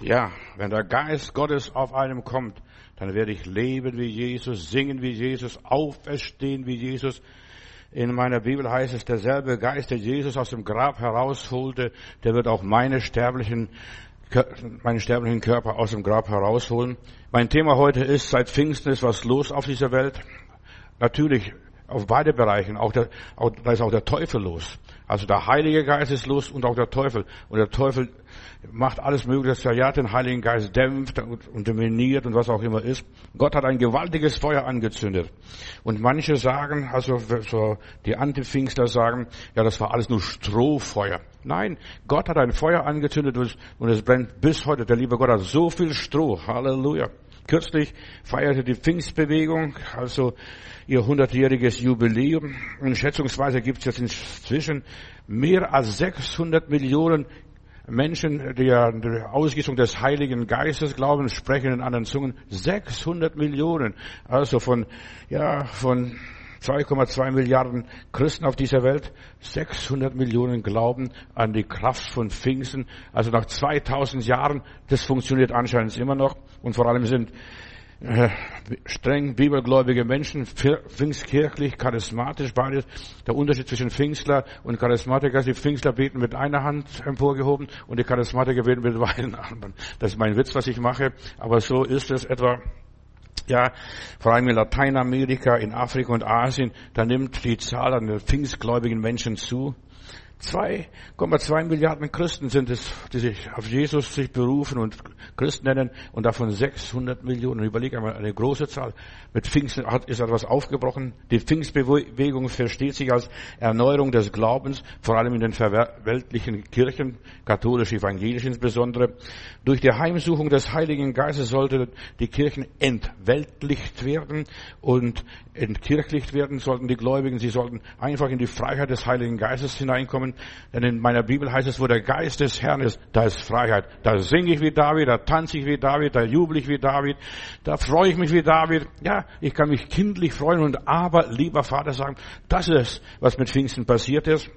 Ja, wenn der Geist Gottes auf einem kommt, dann werde ich leben wie Jesus, singen wie Jesus, auferstehen wie Jesus. In meiner Bibel heißt es, derselbe Geist, der Jesus aus dem Grab herausholte, der wird auch meine sterblichen, meinen sterblichen Körper aus dem Grab herausholen. Mein Thema heute ist, seit Pfingsten ist was los auf dieser Welt. Natürlich auf beide Bereichen. Auch der, auch, da ist auch der Teufel los. Also der Heilige Geist ist los und auch der Teufel. Und der Teufel macht alles mögliche, dass er ja den Heiligen Geist dämpft und dominiert und was auch immer ist. Gott hat ein gewaltiges Feuer angezündet. Und manche sagen, also so die Antipfingster sagen, ja, das war alles nur Strohfeuer. Nein, Gott hat ein Feuer angezündet und es brennt bis heute. Der liebe Gott hat so viel Stroh. Halleluja. Kürzlich feierte die Pfingstbewegung, also ihr hundertjähriges Jubiläum. Und schätzungsweise gibt es jetzt inzwischen mehr als 600 Millionen Menschen, die an die Ausgießung des Heiligen Geistes glauben, sprechen in anderen Zungen. 600 Millionen. Also von, ja, von 2,2 Milliarden Christen auf dieser Welt, 600 Millionen glauben an die Kraft von Pfingsten. Also nach 2000 Jahren, das funktioniert anscheinend immer noch. Und vor allem sind äh, streng bibelgläubige Menschen, pfingstkirchlich, charismatisch, beides. Der Unterschied zwischen Pfingstler und Charismatiker ist, die Pfingstler beten mit einer Hand emporgehoben und die Charismatiker beten mit beiden Armen. Das ist mein Witz, was ich mache, aber so ist es etwa. Ja, vor allem in Lateinamerika, in Afrika und Asien, da nimmt die Zahl an pfingstgläubigen Menschen zu. 2,2 Milliarden Christen sind es, die sich auf Jesus sich berufen und Christen nennen und davon 600 Millionen. Überleg einmal, eine große Zahl. Mit Pfingsten hat, ist etwas aufgebrochen. Die Pfingstbewegung versteht sich als Erneuerung des Glaubens, vor allem in den weltlichen Kirchen, katholisch, evangelisch insbesondere. Durch die Heimsuchung des Heiligen Geistes sollte die Kirchen entweltlicht werden und entkirchlicht werden sollten die Gläubigen. Sie sollten einfach in die Freiheit des Heiligen Geistes hineinkommen. Denn in meiner Bibel heißt es, wo der Geist des Herrn ist, da ist Freiheit. Da singe ich wie David, da tanze ich wie David, da jubel ich wie David, da freue ich mich wie David. Ja, ich kann mich kindlich freuen und aber, lieber Vater, sagen, das ist, was mit Pfingsten passiert ist.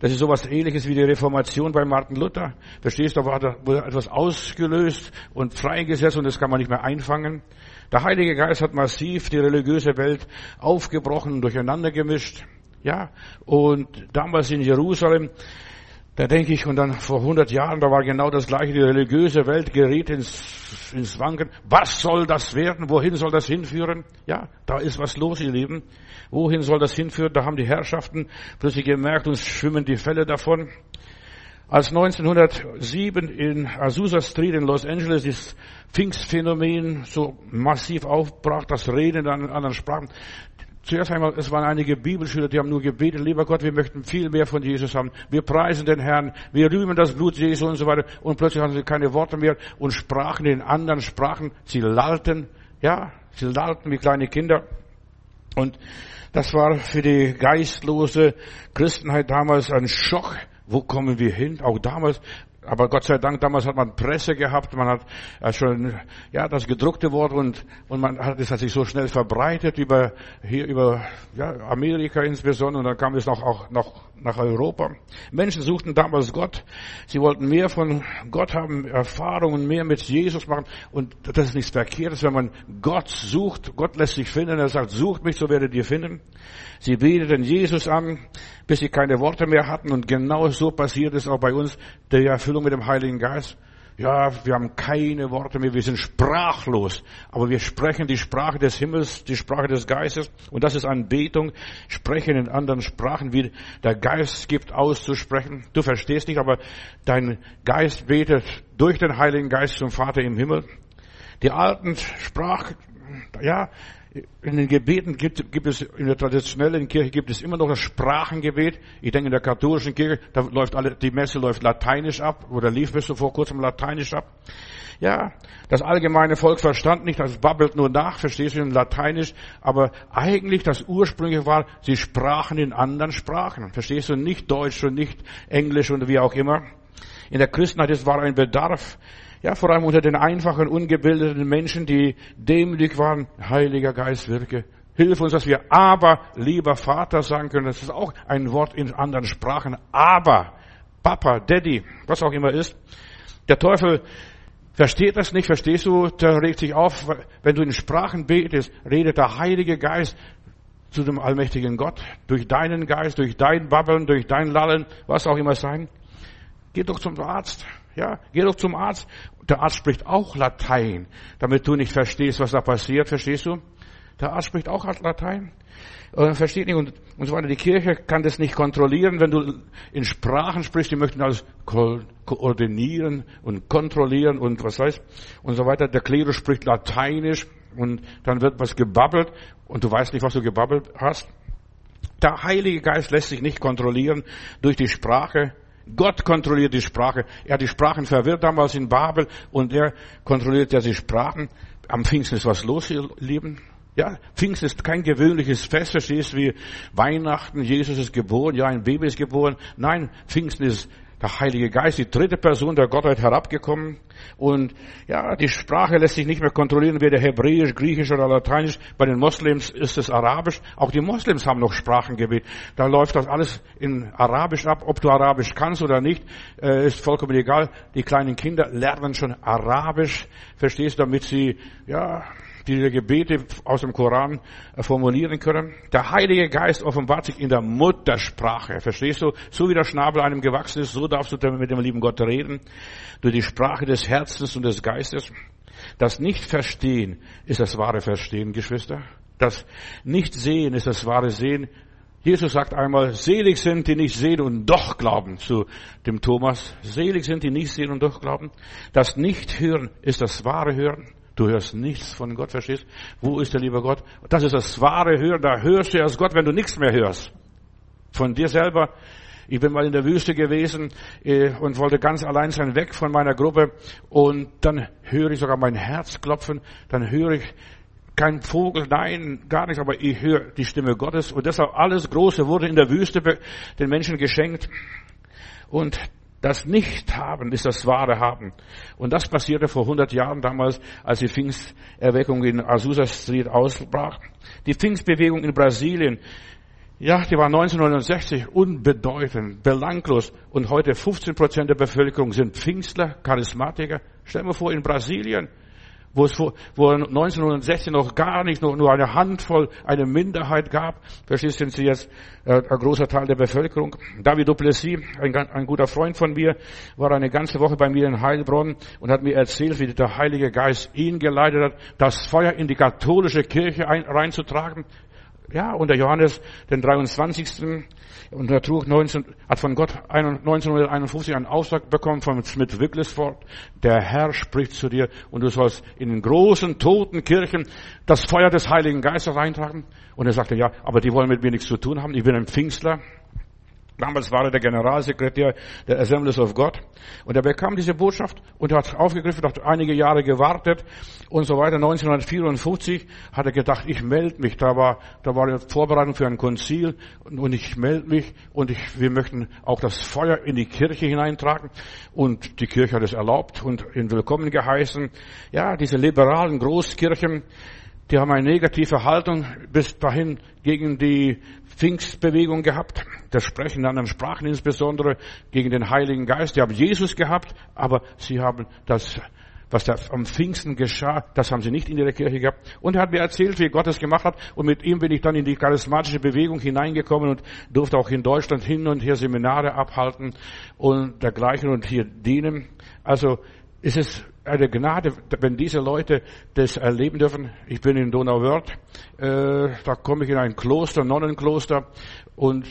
Das ist sowas ähnliches wie die Reformation bei Martin Luther. Verstehst du, da wurde etwas ausgelöst und freigesetzt und das kann man nicht mehr einfangen. Der Heilige Geist hat massiv die religiöse Welt aufgebrochen, durcheinander gemischt. Ja, und damals in Jerusalem, da denke ich, und dann vor 100 Jahren, da war genau das gleiche, die religiöse Welt geriet ins, ins Wanken. Was soll das werden? Wohin soll das hinführen? Ja, da ist was los, ihr Lieben. Wohin soll das hinführen? Da haben die Herrschaften plötzlich gemerkt, uns schwimmen die Fälle davon. Als 1907 in Azusa Street in Los Angeles das Pfingstphänomen so massiv aufbrach, das Reden in anderen Sprachen, Zuerst einmal, es waren einige Bibelschüler, die haben nur gebetet, lieber Gott, wir möchten viel mehr von Jesus haben. Wir preisen den Herrn, wir rühmen das Blut Jesu und so weiter. Und plötzlich hatten sie keine Worte mehr und sprachen in anderen Sprachen. Sie lallten, ja, sie lallten wie kleine Kinder. Und das war für die geistlose Christenheit damals ein Schock. Wo kommen wir hin? Auch damals aber Gott sei Dank, damals hat man Presse gehabt, man hat äh, schon, ja, das gedruckte Wort und, und man hat, es hat sich so schnell verbreitet über, hier über, ja, Amerika insbesondere und dann kam es noch, auch noch nach Europa. Menschen suchten damals Gott. Sie wollten mehr von Gott haben, Erfahrungen mehr mit Jesus machen und das ist nichts Verkehrtes, wenn man Gott sucht. Gott lässt sich finden. Er sagt, sucht mich, so werdet ihr finden. Sie beteten Jesus an, bis sie keine Worte mehr hatten und genau so passiert es auch bei uns, der Erfüllung mit dem Heiligen Geist. Ja, wir haben keine Worte mehr, wir sind sprachlos, aber wir sprechen die Sprache des Himmels, die Sprache des Geistes und das ist Anbetung, sprechen in anderen Sprachen, wie der Geist gibt auszusprechen. Du verstehst nicht, aber dein Geist betet durch den Heiligen Geist zum Vater im Himmel. Die alten Sprach, ja, in den Gebeten gibt, gibt, es, in der traditionellen Kirche gibt es immer noch das Sprachengebet. Ich denke, in der katholischen Kirche, da läuft alle, die Messe läuft lateinisch ab, oder lief bis vor kurzem lateinisch ab. Ja, das allgemeine Volk verstand nicht, das babbelt nur nach, verstehst du, in lateinisch, aber eigentlich das ursprüngliche war, sie sprachen in anderen Sprachen. Verstehst du, nicht Deutsch und nicht Englisch und wie auch immer. In der Christenheit, es war ein Bedarf, ja, vor allem unter den einfachen, ungebildeten Menschen, die dämlich waren. Heiliger Geist wirke. Hilf uns, dass wir aber, lieber Vater sagen können. Das ist auch ein Wort in anderen Sprachen. Aber, Papa, Daddy, was auch immer ist. Der Teufel versteht das nicht, verstehst du, der regt sich auf, wenn du in Sprachen betest, redet der Heilige Geist zu dem allmächtigen Gott, durch deinen Geist, durch dein Babbeln, durch dein Lallen, was auch immer sein. Geh doch zum Arzt. Ja, geh doch zum Arzt. Der Arzt spricht auch Latein, damit du nicht verstehst, was da passiert, verstehst du? Der Arzt spricht auch Latein. Äh, versteht nicht und, und so weiter. Die Kirche kann das nicht kontrollieren, wenn du in Sprachen sprichst, die möchten alles ko koordinieren und kontrollieren und was heißt und so weiter. Der Klerus spricht Lateinisch und dann wird was gebabbelt und du weißt nicht, was du gebabbelt hast. Der Heilige Geist lässt sich nicht kontrollieren durch die Sprache. Gott kontrolliert die Sprache. Er hat die Sprachen verwirrt damals in Babel und er kontrolliert ja die Sprachen. Am Pfingsten ist was los, ihr Lieben. Ja, Pfingsten ist kein gewöhnliches Fest, verstehst wie Weihnachten, Jesus ist geboren, ja, ein Baby ist geboren. Nein, Pfingsten ist der Heilige Geist, die dritte Person der Gottheit herabgekommen. Und ja, die Sprache lässt sich nicht mehr kontrollieren, weder Hebräisch, Griechisch oder Lateinisch. Bei den Moslems ist es Arabisch. Auch die Moslems haben noch Sprachengebet. Da läuft das alles in Arabisch ab. Ob du Arabisch kannst oder nicht, äh, ist vollkommen egal. Die kleinen Kinder lernen schon Arabisch, verstehst du, damit sie, ja, die Gebete aus dem Koran äh, formulieren können. Der Heilige Geist offenbart sich in der Muttersprache. Verstehst du? So wie der Schnabel einem gewachsen ist, so darfst du mit dem lieben Gott reden. Durch die Sprache des Herzens und des Geistes. Das Nicht-Verstehen ist das wahre Verstehen, Geschwister. Das Nicht-Sehen ist das wahre Sehen. Jesus sagt einmal, selig sind die nicht sehen und doch glauben zu dem Thomas. Selig sind die nicht sehen und doch glauben. Das Nicht-Hören ist das wahre Hören. Du hörst nichts von Gott, verstehst? Wo ist der liebe Gott? Das ist das wahre Hören. Da hörst du erst Gott, wenn du nichts mehr hörst. Von dir selber. Ich bin mal in der Wüste gewesen äh, und wollte ganz allein sein, weg von meiner Gruppe. Und dann höre ich sogar mein Herz klopfen. Dann höre ich kein Vogel, nein, gar nichts, aber ich höre die Stimme Gottes. Und deshalb alles Große wurde in der Wüste den Menschen geschenkt. Und das Nicht-Haben ist das wahre Haben. Und das passierte vor 100 Jahren damals, als die Pfingsterweckung in Azusa Street ausbrach. Die Pfingstbewegung in Brasilien, ja, die war 1969 unbedeutend, belanglos. Und heute 15 Prozent der Bevölkerung sind Pfingstler, Charismatiker. Stell dir vor, in Brasilien, wo es vor, wo 1916 noch gar nicht, nur, nur eine Handvoll, eine Minderheit gab. Verstehst sind sie jetzt äh, ein großer Teil der Bevölkerung. David Duplessis, ein, ein guter Freund von mir, war eine ganze Woche bei mir in Heilbronn und hat mir erzählt, wie der Heilige Geist ihn geleitet hat, das Feuer in die katholische Kirche ein, reinzutragen. Ja, und der Johannes, den 23. Und er trug 19, hat von Gott 1951 einen Auftrag bekommen von Smith Wigglesford. Der Herr spricht zu dir und du sollst in den großen toten Kirchen das Feuer des Heiligen Geistes reintragen. Und er sagte, ja, aber die wollen mit mir nichts zu tun haben. Ich bin ein Pfingstler. Damals war er der Generalsekretär der Assemblies of God. Und er bekam diese Botschaft und hat aufgegriffen, hat einige Jahre gewartet und so weiter. 1954 hat er gedacht, ich melde mich. Da war, da war eine Vorbereitung für ein Konzil und ich melde mich und ich, wir möchten auch das Feuer in die Kirche hineintragen. Und die Kirche hat es erlaubt und ihn willkommen geheißen. Ja, diese liberalen Großkirchen, die haben eine negative Haltung bis dahin gegen die Pfingstbewegung gehabt. Das Sprechen in anderen Sprachen insbesondere gegen den Heiligen Geist. Die haben Jesus gehabt, aber sie haben das, was da am Pfingsten geschah, das haben sie nicht in ihrer Kirche gehabt. Und er hat mir erzählt, wie Gott es gemacht hat. Und mit ihm bin ich dann in die charismatische Bewegung hineingekommen und durfte auch in Deutschland hin und her Seminare abhalten und dergleichen und hier dienen. Also es ist eine Gnade, wenn diese Leute das erleben dürfen. Ich bin in Donauwörth, äh, da komme ich in ein Kloster, Nonnenkloster und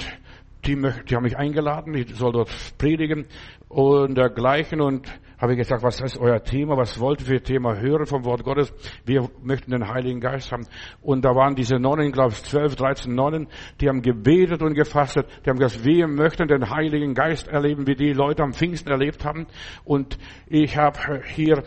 die, die haben mich eingeladen, ich soll dort predigen und dergleichen und habe ich gesagt, was ist euer Thema, was wollt ihr für Thema hören vom Wort Gottes? Wir möchten den Heiligen Geist haben. Und da waren diese Nonnen, glaube ich, 12, 13 Nonnen, die haben gebetet und gefastet, die haben gesagt, wir möchten den Heiligen Geist erleben, wie die Leute am Pfingsten erlebt haben. Und ich habe hier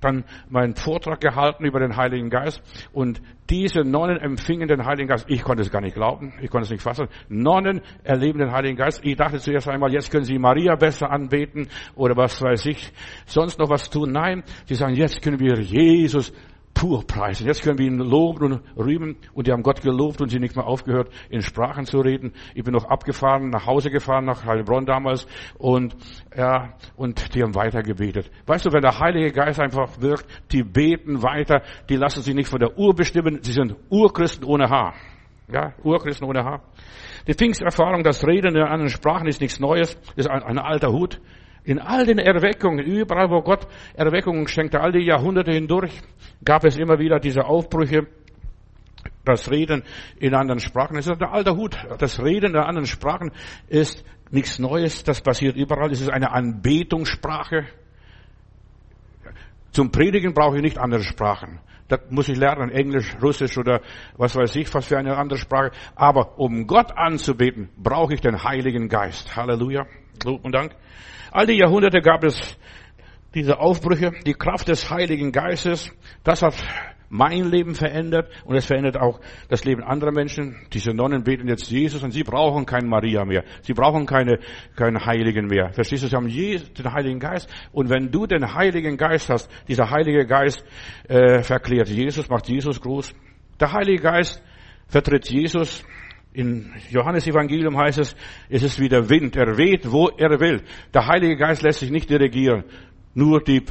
dann meinen Vortrag gehalten über den Heiligen Geist und diese Nonnen empfingen den Heiligen Geist. Ich konnte es gar nicht glauben, ich konnte es nicht fassen. Nonnen erleben den Heiligen Geist. Ich dachte zuerst einmal, jetzt können sie Maria besser anbeten oder was weiß ich, sonst noch was tun. Nein, sie sagen, jetzt können wir Jesus pur preisen. Jetzt können wir ihn loben und rühmen und die haben Gott gelobt und sie nicht mehr aufgehört, in Sprachen zu reden. Ich bin noch abgefahren, nach Hause gefahren, nach Heilbronn damals und, ja, und die haben weiter gebetet. Weißt du, wenn der Heilige Geist einfach wirkt, die beten weiter, die lassen sich nicht von der Uhr bestimmen, sie sind Urchristen ohne Haar. Ja, Urchristen ohne Haar. Die Pfingsterfahrung, das Reden in anderen Sprachen ist nichts Neues, ist ein, ein alter Hut. In all den Erweckungen, überall wo Gott Erweckungen schenkte, all die Jahrhunderte hindurch, gab es immer wieder diese Aufbrüche, das Reden in anderen Sprachen. Das ist ein alter Hut. Das Reden in anderen Sprachen ist nichts Neues. Das passiert überall. Es ist eine Anbetungssprache. Zum Predigen brauche ich nicht andere Sprachen. Das muss ich lernen, Englisch, Russisch oder was weiß ich, was für eine andere Sprache. Aber um Gott anzubeten, brauche ich den Heiligen Geist. Halleluja. Lob und Dank. All die Jahrhunderte gab es diese Aufbrüche, die Kraft des Heiligen Geistes. Das hat mein Leben verändert und es verändert auch das Leben anderer Menschen. Diese Nonnen beten jetzt Jesus und sie brauchen keinen Maria mehr. Sie brauchen keine, keinen Heiligen mehr. Verstehst du? Sie haben Jesus, den Heiligen Geist. Und wenn du den Heiligen Geist hast, dieser Heilige Geist äh, verklärt Jesus, macht Jesus groß. Der Heilige Geist vertritt Jesus in Johannes Evangelium heißt es, es ist wie der Wind, er weht, wo er will. Der Heilige Geist lässt sich nicht dirigieren. Nur die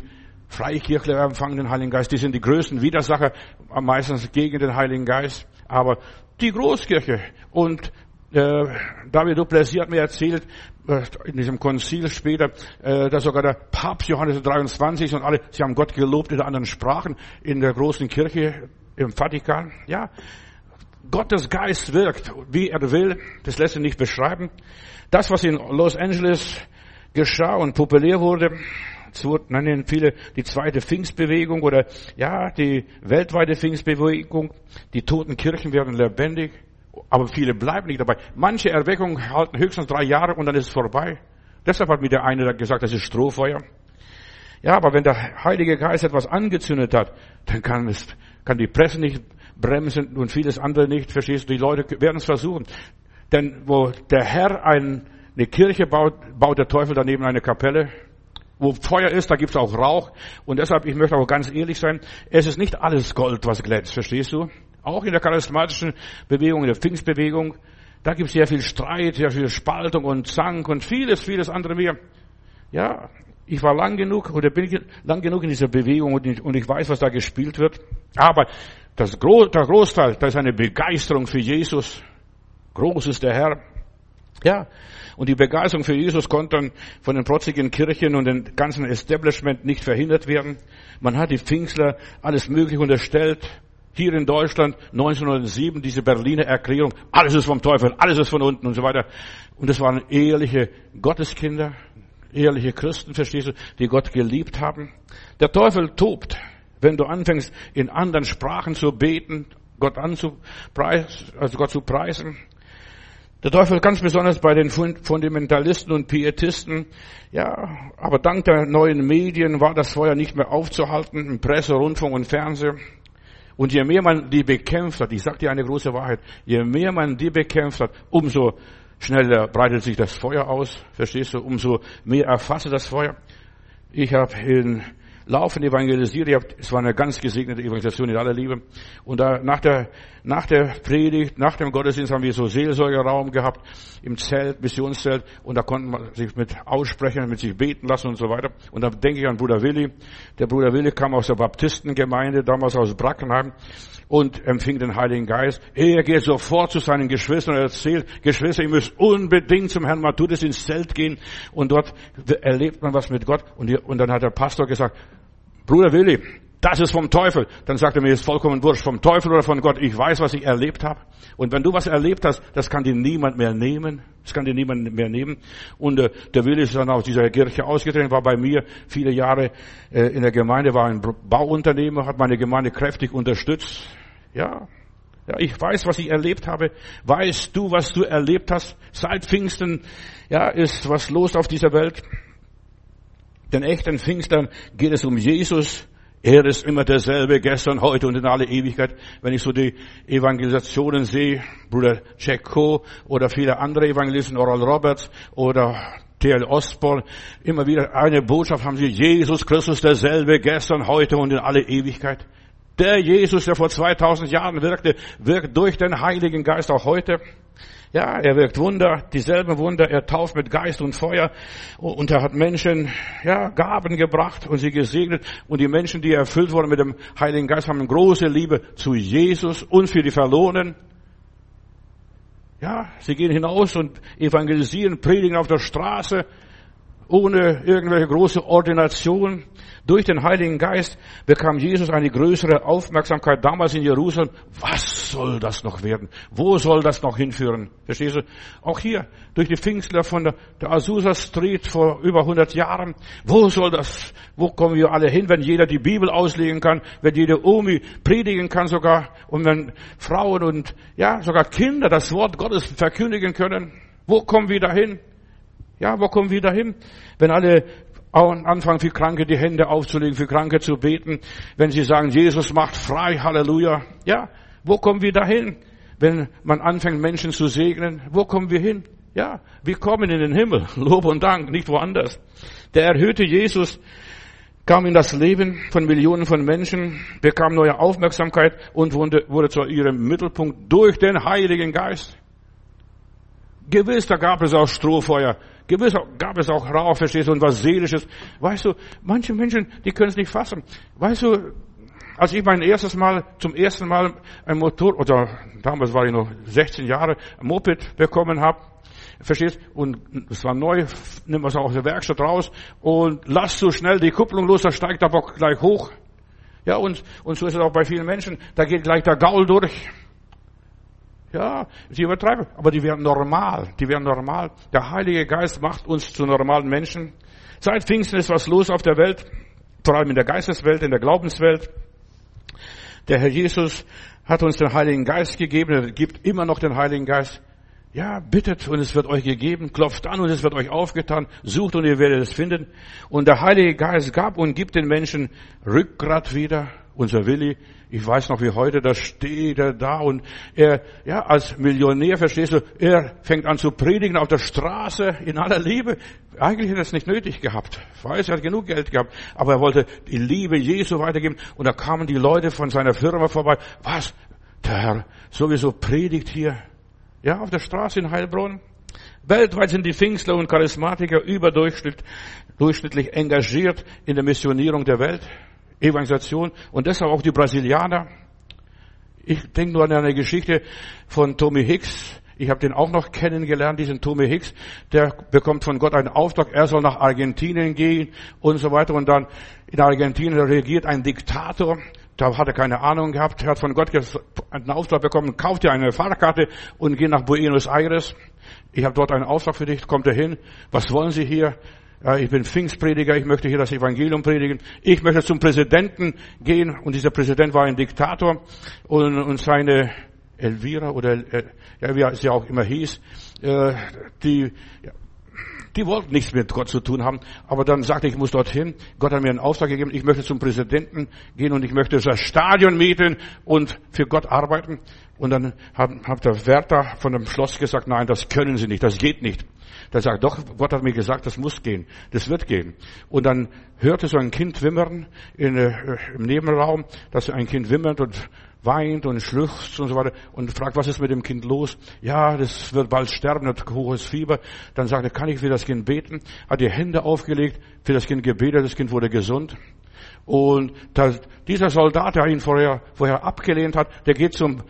Freikirchler empfangen den Heiligen Geist. Die sind die größten Widersacher, meistens gegen den Heiligen Geist. Aber die Großkirche und äh, David Duplessis hat mir erzählt, äh, in diesem Konzil später, äh, dass sogar der Papst Johannes 23 und alle, sie haben Gott gelobt in anderen Sprachen in der großen Kirche im Vatikan. Ja, Gottes Geist wirkt, wie er will, das lässt sich nicht beschreiben. Das, was in Los Angeles geschah und populär wurde, nennen viele die zweite Pfingstbewegung oder ja, die weltweite Pfingstbewegung. Die toten Kirchen werden lebendig, aber viele bleiben nicht dabei. Manche Erweckungen halten höchstens drei Jahre und dann ist es vorbei. Deshalb hat mir der eine gesagt, das ist Strohfeuer. Ja, aber wenn der Heilige Geist etwas angezündet hat, dann kann es, kann die Presse nicht bremsen und vieles andere nicht, verstehst du? Die Leute werden es versuchen. Denn wo der Herr ein, eine Kirche baut, baut der Teufel daneben eine Kapelle. Wo Feuer ist, da gibt es auch Rauch. Und deshalb, ich möchte auch ganz ehrlich sein, es ist nicht alles Gold, was glänzt, verstehst du? Auch in der charismatischen Bewegung, in der Pfingstbewegung, da gibt es sehr viel Streit, sehr viel Spaltung und Zank und vieles, vieles andere mehr. Ja, ich war lang genug oder bin lang genug in dieser Bewegung und ich weiß, was da gespielt wird. Aber das Gro der Großteil, da ist eine Begeisterung für Jesus. Groß ist der Herr. Ja. Und die Begeisterung für Jesus konnte dann von den protzigen Kirchen und dem ganzen Establishment nicht verhindert werden. Man hat die Pfingstler alles Mögliche unterstellt. Hier in Deutschland 1907 diese Berliner Erklärung, alles ist vom Teufel, alles ist von unten und so weiter. Und es waren ehrliche Gotteskinder, ehrliche Christen, verstehst du, die Gott geliebt haben. Der Teufel tobt. Wenn du anfängst, in anderen Sprachen zu beten, Gott anzupreisen, also Gott zu preisen. Der Teufel ganz besonders bei den Fundamentalisten und Pietisten. Ja, aber dank der neuen Medien war das Feuer nicht mehr aufzuhalten, im Presse, Rundfunk und Fernsehen. Und je mehr man die bekämpft hat, ich sage dir eine große Wahrheit, je mehr man die bekämpft hat, umso schneller breitet sich das Feuer aus, verstehst du, umso mehr erfasst das Feuer. Ich habe in laufend evangelisiert. Es war eine ganz gesegnete Evangelisation in aller Liebe. Und da, nach der, nach der Predigt, nach dem Gottesdienst haben wir so Seelsorgeraum gehabt im Zelt, Missionszelt. Und da konnten man sich mit aussprechen, mit sich beten lassen und so weiter. Und da denke ich an Bruder Willi. Der Bruder Willi kam aus der Baptistengemeinde, damals aus Brackenheim und empfing den Heiligen Geist. Er geht sofort zu seinen Geschwistern und erzählt, Geschwister, ihr müsst unbedingt zum Herrn Matthäus ins Zelt gehen und dort erlebt man was mit Gott. Und, und dann hat der Pastor gesagt, Bruder Willi, das ist vom Teufel. Dann sagt er mir, ist vollkommen wurscht, vom Teufel oder von Gott. Ich weiß, was ich erlebt habe. Und wenn du was erlebt hast, das kann dir niemand mehr nehmen. Das kann dir niemand mehr nehmen. Und äh, der Willi ist dann aus dieser Kirche ausgetreten, war bei mir viele Jahre äh, in der Gemeinde, war ein Bauunternehmer, hat meine Gemeinde kräftig unterstützt. Ja, ja, ich weiß, was ich erlebt habe. Weißt du, was du erlebt hast? Seit Pfingsten, ja, ist was los auf dieser Welt. Den echten Pfingstern geht es um Jesus. Er ist immer derselbe, gestern, heute und in alle Ewigkeit. Wenn ich so die Evangelisationen sehe, Bruder Jack Coe oder viele andere Evangelisten, Oral Roberts oder T.L. Osborne, immer wieder eine Botschaft haben sie, Jesus Christus derselbe, gestern, heute und in alle Ewigkeit. Der Jesus, der vor 2000 Jahren wirkte, wirkt durch den Heiligen Geist auch heute. Ja, er wirkt Wunder, dieselben Wunder, er tauft mit Geist und Feuer und er hat Menschen, ja, Gaben gebracht und sie gesegnet und die Menschen, die erfüllt wurden mit dem Heiligen Geist, haben große Liebe zu Jesus und für die Verlorenen. Ja, sie gehen hinaus und evangelisieren, predigen auf der Straße, ohne irgendwelche große Ordination. Durch den Heiligen Geist bekam Jesus eine größere Aufmerksamkeit damals in Jerusalem. Was soll das noch werden? Wo soll das noch hinführen? Verstehst du? Auch hier, durch die Pfingstler von der, Azusa Street vor über 100 Jahren. Wo soll das, wo kommen wir alle hin, wenn jeder die Bibel auslegen kann, wenn jede Omi predigen kann sogar und wenn Frauen und, ja, sogar Kinder das Wort Gottes verkündigen können? Wo kommen wir dahin? Ja, wo kommen wir dahin? Wenn alle anfangen, für Kranke die Hände aufzulegen, für Kranke zu beten, wenn sie sagen, Jesus macht frei, Halleluja. Ja, wo kommen wir dahin? Wenn man anfängt, Menschen zu segnen, wo kommen wir hin? Ja, wir kommen in den Himmel. Lob und Dank, nicht woanders. Der erhöhte Jesus kam in das Leben von Millionen von Menschen, bekam neue Aufmerksamkeit und wurde, zu ihrem Mittelpunkt durch den Heiligen Geist. Gewiss, da gab es auch Strohfeuer. Gewiss gab es auch Rauch, verstehst du, und was Seelisches. Weißt du, manche Menschen, die können es nicht fassen. Weißt du, als ich mein erstes Mal, zum ersten Mal ein Motor, oder damals war ich noch 16 Jahre, ein Moped bekommen habe, verstehst, und es war neu, nimm es aus der Werkstatt raus und lass so schnell die Kupplung los, das steigt aber gleich hoch. Ja, und, und so ist es auch bei vielen Menschen, da geht gleich der Gaul durch. Ja, sie übertreiben, aber die werden normal, die werden normal. Der Heilige Geist macht uns zu normalen Menschen. Seit Pfingsten ist was los auf der Welt, vor allem in der Geisteswelt, in der Glaubenswelt. Der Herr Jesus hat uns den Heiligen Geist gegeben, er gibt immer noch den Heiligen Geist. Ja, bittet und es wird euch gegeben, klopft an und es wird euch aufgetan, sucht und ihr werdet es finden. Und der Heilige Geist gab und gibt den Menschen Rückgrat wieder, unser Willi, ich weiß noch wie heute, da steht er da und er, ja, als Millionär, verstehst du, er fängt an zu predigen auf der Straße in aller Liebe. Eigentlich hätte er es nicht nötig gehabt. Ich weiß, er hat genug Geld gehabt, aber er wollte die Liebe Jesu weitergeben und da kamen die Leute von seiner Firma vorbei. Was? Der Herr sowieso predigt hier. Ja, auf der Straße in Heilbronn. Weltweit sind die Pfingstler und Charismatiker überdurchschnittlich engagiert in der Missionierung der Welt. Evangelisation und deshalb auch die Brasilianer. Ich denke nur an eine Geschichte von Tommy Hicks. Ich habe den auch noch kennengelernt, diesen Tommy Hicks. Der bekommt von Gott einen Auftrag, er soll nach Argentinien gehen und so weiter. Und dann in Argentinien regiert ein Diktator. Da hat er keine Ahnung gehabt. Er hat von Gott einen Auftrag bekommen, kauft dir eine Fahrkarte und geh nach Buenos Aires. Ich habe dort einen Auftrag für dich. Kommt er hin? Was wollen Sie hier? Ja, ich bin Pfingstprediger, ich möchte hier das Evangelium predigen. Ich möchte zum Präsidenten gehen und dieser Präsident war ein Diktator und, und seine Elvira oder äh, ja, wie sie auch immer hieß, äh, die die wollten nichts mit Gott zu tun haben, aber dann sagte ich, ich muss dorthin. Gott hat mir einen Auftrag gegeben, ich möchte zum Präsidenten gehen und ich möchte das Stadion mieten und für Gott arbeiten. Und dann hat, hat der Wärter von dem Schloss gesagt, nein, das können Sie nicht, das geht nicht. Der sagt, doch, Gott hat mir gesagt, das muss gehen, das wird gehen. Und dann hörte so ein Kind wimmern in, äh, im Nebenraum, dass ein Kind wimmert und weint und schluchzt und so weiter und fragt, was ist mit dem Kind los? Ja, das wird bald sterben, hat hohes Fieber. Dann sagt er, kann ich für das Kind beten? Hat die Hände aufgelegt, für das Kind gebetet, das Kind wurde gesund. Und dieser Soldat, der ihn vorher, vorher abgelehnt hat, der geht zum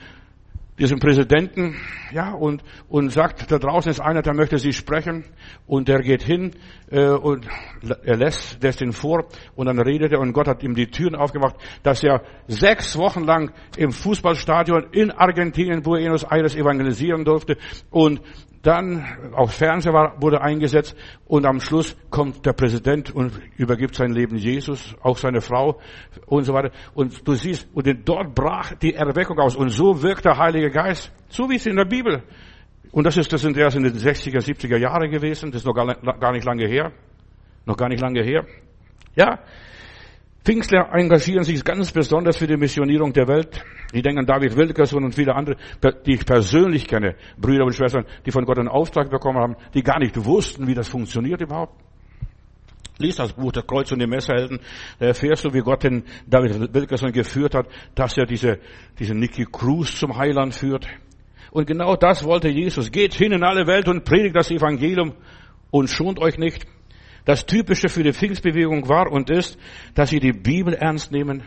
diesem Präsidenten, ja, und, und sagt, da draußen ist einer, der möchte Sie sprechen, und der geht hin, äh, und er lässt, lässt ihn vor, und dann redet er, und Gott hat ihm die Türen aufgemacht, dass er sechs Wochen lang im Fußballstadion in Argentinien, Buenos Aires evangelisieren durfte, und dann auch Fernseher war, wurde eingesetzt und am Schluss kommt der Präsident und übergibt sein Leben Jesus, auch seine Frau und so weiter. Und du siehst, und dort brach die Erweckung aus und so wirkt der Heilige Geist, so wie es in der Bibel. Und das ist, das sind erst in den 60er, 70er Jahre gewesen, das ist noch gar, gar nicht lange her, noch gar nicht lange her. Ja, Pfingstler engagieren sich ganz besonders für die Missionierung der Welt. Ich denke an David Wilkerson und viele andere, die ich persönlich kenne, Brüder und Schwestern, die von Gott einen Auftrag bekommen haben, die gar nicht wussten, wie das funktioniert überhaupt. Lies das Buch der Kreuz und die Messerhelden, da erfährst du, wie Gott den David Wilkerson geführt hat, dass er diese, diese Nicky Cruz zum Heiland führt. Und genau das wollte Jesus. Geht hin in alle Welt und predigt das Evangelium und schont euch nicht. Das Typische für die Pfingstbewegung war und ist, dass sie die Bibel ernst nehmen.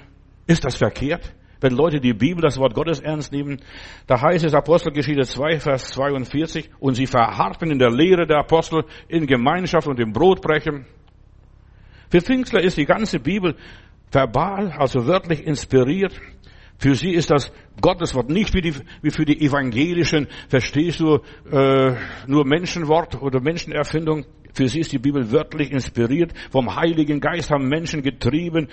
Ist das verkehrt? Wenn Leute die Bibel, das Wort Gottes ernst nehmen, da heißt es Apostelgeschichte 2, Vers 42, und sie verharrten in der Lehre der Apostel, in Gemeinschaft und im Brotbrechen. Für Pfingstler ist die ganze Bibel verbal, also wörtlich inspiriert. Für sie ist das Gotteswort nicht wie, die, wie für die Evangelischen, verstehst du, äh, nur Menschenwort oder Menschenerfindung. Für sie ist die Bibel wörtlich inspiriert, vom Heiligen Geist haben Menschen getrieben,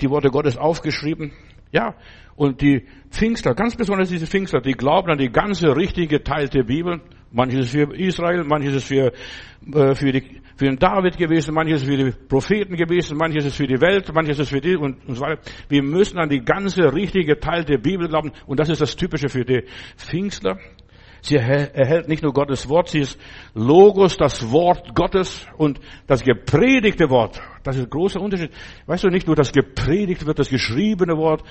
die Worte Gottes aufgeschrieben. Ja, und die Pfingster, ganz besonders diese Pfingster, die glauben an die ganze richtige geteilte Bibel. Manches ist für Israel, manches ist für, äh, für, die, für den David gewesen, manches ist für die Propheten gewesen, manches ist für die Welt, manches ist für die und, und so weiter. Wir müssen an die ganze richtige geteilte Bibel glauben und das ist das Typische für die Pfingstler. Sie erhält nicht nur Gottes Wort, sie ist Logos, das Wort Gottes und das gepredigte Wort. Das ist ein großer Unterschied. Weißt du, nicht nur das gepredigt wird, das geschriebene Wort,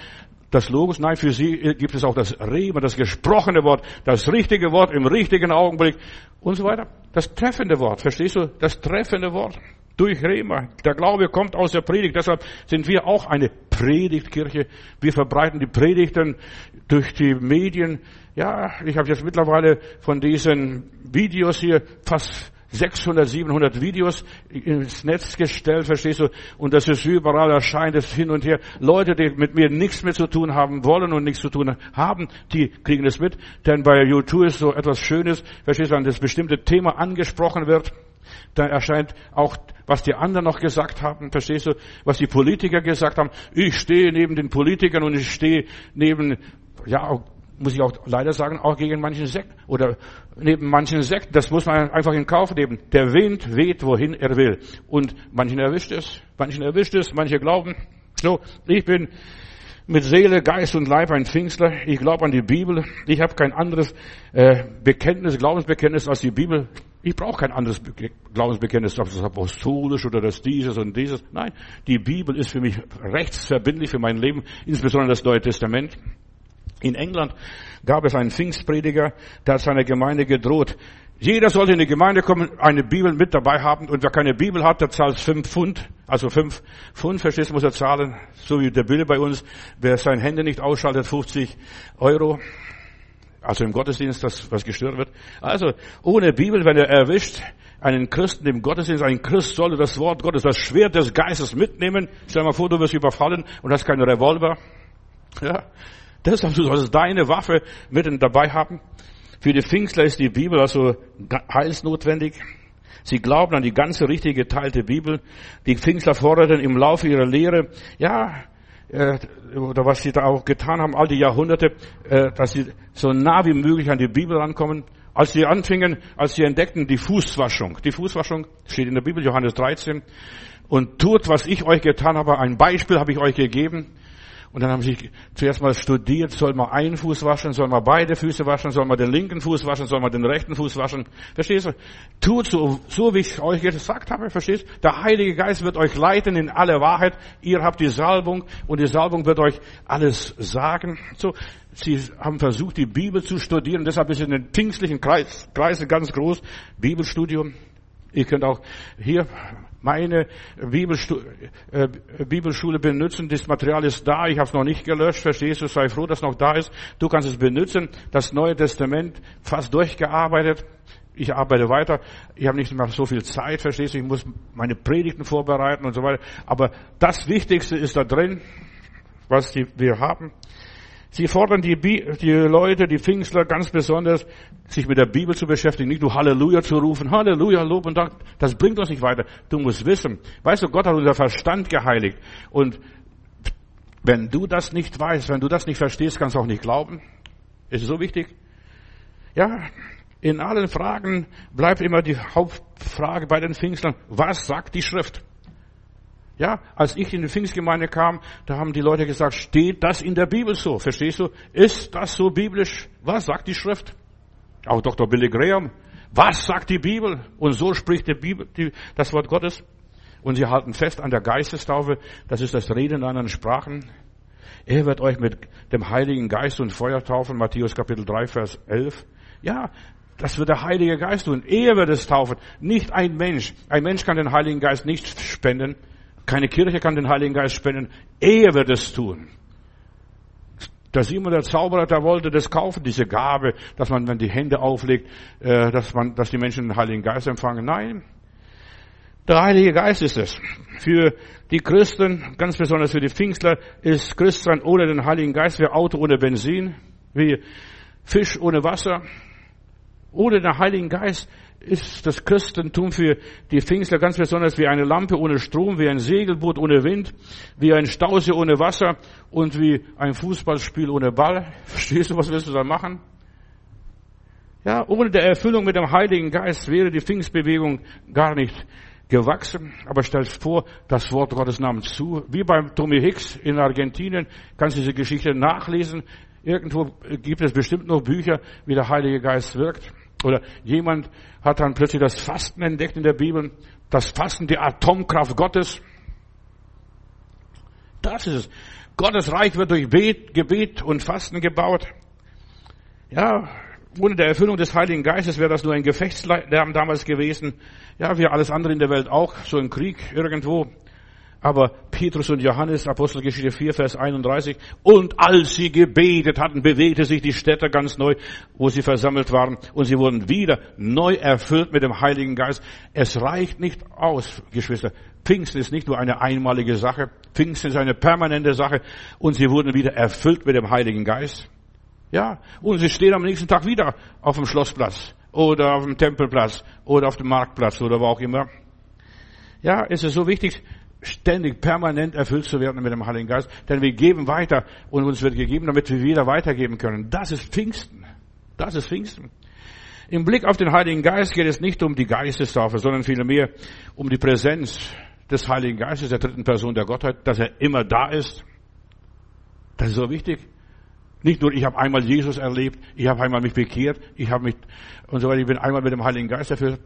das Logos, nein, für sie gibt es auch das Rema, das gesprochene Wort, das richtige Wort im richtigen Augenblick und so weiter. Das treffende Wort, verstehst du? Das treffende Wort durch Rema. Der Glaube kommt aus der Predigt. Deshalb sind wir auch eine Predigtkirche. Wir verbreiten die Predigten durch die Medien. Ja, ich habe jetzt mittlerweile von diesen Videos hier fast 600, 700 Videos ins Netz gestellt, verstehst du? Und das ist überall erscheint es hin und her. Leute, die mit mir nichts mehr zu tun haben wollen und nichts zu tun haben, die kriegen es mit. Denn bei YouTube ist so etwas Schönes, verstehst du, wenn das bestimmte Thema angesprochen wird, dann erscheint auch, was die anderen noch gesagt haben, verstehst du, was die Politiker gesagt haben. Ich stehe neben den Politikern und ich stehe neben, ja, muss ich auch leider sagen, auch gegen manchen Sekten oder neben manchen Sekten. Das muss man einfach in Kauf nehmen. Der Wind weht, wohin er will. Und manchen erwischt es, manchen erwischt es, manche glauben. So, ich bin mit Seele, Geist und Leib ein Pfingstler. Ich glaube an die Bibel. Ich habe kein anderes äh, Bekenntnis, Glaubensbekenntnis als die Bibel. Ich brauche kein anderes Glaubensbekenntnis, ob das apostolisch oder das dieses und dieses. Nein, die Bibel ist für mich rechtsverbindlich für mein Leben, insbesondere das Neue Testament. In England gab es einen Pfingstprediger, der hat seiner Gemeinde gedroht. Jeder sollte in die Gemeinde kommen, eine Bibel mit dabei haben. Und wer keine Bibel hat, der zahlt fünf Pfund. Also fünf Pfund, verstehst du, muss er zahlen. So wie der Bill bei uns. Wer sein Handy nicht ausschaltet, 50 Euro. Also im Gottesdienst, das, was gestört wird. Also, ohne Bibel, wenn er erwischt, einen Christen im Gottesdienst, ein Christ sollte das Wort Gottes, das Schwert des Geistes mitnehmen. Stell dir mal vor, du wirst überfallen und hast keinen Revolver. Ja, Deshalb du deine Waffe mitten dabei haben. Für die Pfingstler ist die Bibel also heilsnotwendig. Sie glauben an die ganze richtige geteilte Bibel. Die Pfingstler forderten im Laufe ihrer Lehre, ja, äh, oder was sie da auch getan haben, all die Jahrhunderte, äh, dass sie so nah wie möglich an die Bibel rankommen. Als sie anfingen, als sie entdeckten die Fußwaschung. Die Fußwaschung steht in der Bibel, Johannes 13. Und tut, was ich euch getan habe. Ein Beispiel habe ich euch gegeben. Und dann haben sie zuerst mal studiert, soll man einen Fuß waschen, soll man beide Füße waschen, soll man den linken Fuß waschen, soll man den rechten Fuß waschen. Verstehst du? Tut so, so wie ich euch gesagt habe, verstehst du? Der Heilige Geist wird euch leiten in alle Wahrheit. Ihr habt die Salbung und die Salbung wird euch alles sagen. So, sie haben versucht, die Bibel zu studieren. Deshalb ist in den pfingstlichen Kreisen ganz groß Bibelstudium. Ihr könnt auch hier meine äh, Bibelschule benutzen. Das Material ist da, ich habe es noch nicht gelöscht, verstehst du? Sei froh, dass es noch da ist. Du kannst es benutzen. Das Neue Testament fast durchgearbeitet. Ich arbeite weiter. Ich habe nicht mehr so viel Zeit, verstehst du? Ich muss meine Predigten vorbereiten und so weiter. Aber das Wichtigste ist da drin, was wir haben. Sie fordern die, die Leute, die Pfingstler ganz besonders, sich mit der Bibel zu beschäftigen, nicht nur Halleluja zu rufen, Halleluja, Lob und Dank, das bringt uns nicht weiter. Du musst wissen, weißt du, Gott hat unser Verstand geheiligt. Und wenn du das nicht weißt, wenn du das nicht verstehst, kannst du auch nicht glauben. Ist so wichtig? Ja, in allen Fragen bleibt immer die Hauptfrage bei den Pfingstlern, was sagt die Schrift? Ja, als ich in die Pfingstgemeinde kam, da haben die Leute gesagt, steht das in der Bibel so? Verstehst du? Ist das so biblisch? Was sagt die Schrift? Auch Dr. Billy Graham. Was sagt die Bibel? Und so spricht die Bibel, die, das Wort Gottes. und sie halten fest an der Geistestaufe, das ist das Reden in anderen Sprachen. Er wird euch mit dem Heiligen Geist und Feuer taufen, Matthäus Kapitel 3, Vers 11. Ja, das wird der Heilige Geist tun. Er wird es taufen, nicht ein Mensch. Ein Mensch kann den Heiligen Geist nicht spenden. Keine Kirche kann den Heiligen Geist spenden. Er wird es tun. Der Simon, der Zauberer, der wollte das kaufen, diese Gabe, dass man, wenn die Hände auflegt, äh, dass man, dass die Menschen den Heiligen Geist empfangen. Nein. Der Heilige Geist ist es. Für die Christen, ganz besonders für die Pfingstler, ist Christsein ohne den Heiligen Geist wie Auto ohne Benzin, wie Fisch ohne Wasser. Ohne den Heiligen Geist ist das Christentum für die Pfingstler ganz besonders wie eine Lampe ohne Strom, wie ein Segelboot ohne Wind, wie ein Stausee ohne Wasser und wie ein Fußballspiel ohne Ball. Verstehst du, was willst du da machen? Ja, ohne der Erfüllung mit dem Heiligen Geist wäre die Pfingstbewegung gar nicht gewachsen. Aber stellt vor, das Wort Gottes nahm zu. Wie beim Tommy Hicks in Argentinien, kannst du diese Geschichte nachlesen. Irgendwo gibt es bestimmt noch Bücher, wie der Heilige Geist wirkt. Oder jemand hat dann plötzlich das Fasten entdeckt in der Bibel. Das Fasten, die Atomkraft Gottes. Das ist es. Gottes Reich wird durch Gebet und Fasten gebaut. Ja, ohne der Erfüllung des Heiligen Geistes wäre das nur ein Gefechtslärm damals gewesen. Ja, wie alles andere in der Welt auch, so ein Krieg irgendwo. Aber Petrus und Johannes, Apostelgeschichte 4, Vers 31, und als sie gebetet hatten, bewegte sich die Städte ganz neu, wo sie versammelt waren, und sie wurden wieder neu erfüllt mit dem Heiligen Geist. Es reicht nicht aus, Geschwister. Pfingsten ist nicht nur eine einmalige Sache, Pfingsten ist eine permanente Sache, und sie wurden wieder erfüllt mit dem Heiligen Geist. Ja, und sie stehen am nächsten Tag wieder auf dem Schlossplatz, oder auf dem Tempelplatz, oder auf dem Marktplatz, oder wo auch immer. Ja, es ist so wichtig, ständig, permanent erfüllt zu werden mit dem Heiligen Geist. Denn wir geben weiter und uns wird gegeben, damit wir wieder weitergeben können. Das ist Pfingsten. Das ist Pfingsten. Im Blick auf den Heiligen Geist geht es nicht um die Geistestaufe, sondern vielmehr um die Präsenz des Heiligen Geistes, der dritten Person der Gottheit, dass er immer da ist. Das ist so wichtig. Nicht nur, ich habe einmal Jesus erlebt, ich habe einmal mich bekehrt, ich habe mich und so weiter, ich bin einmal mit dem Heiligen Geist erfüllt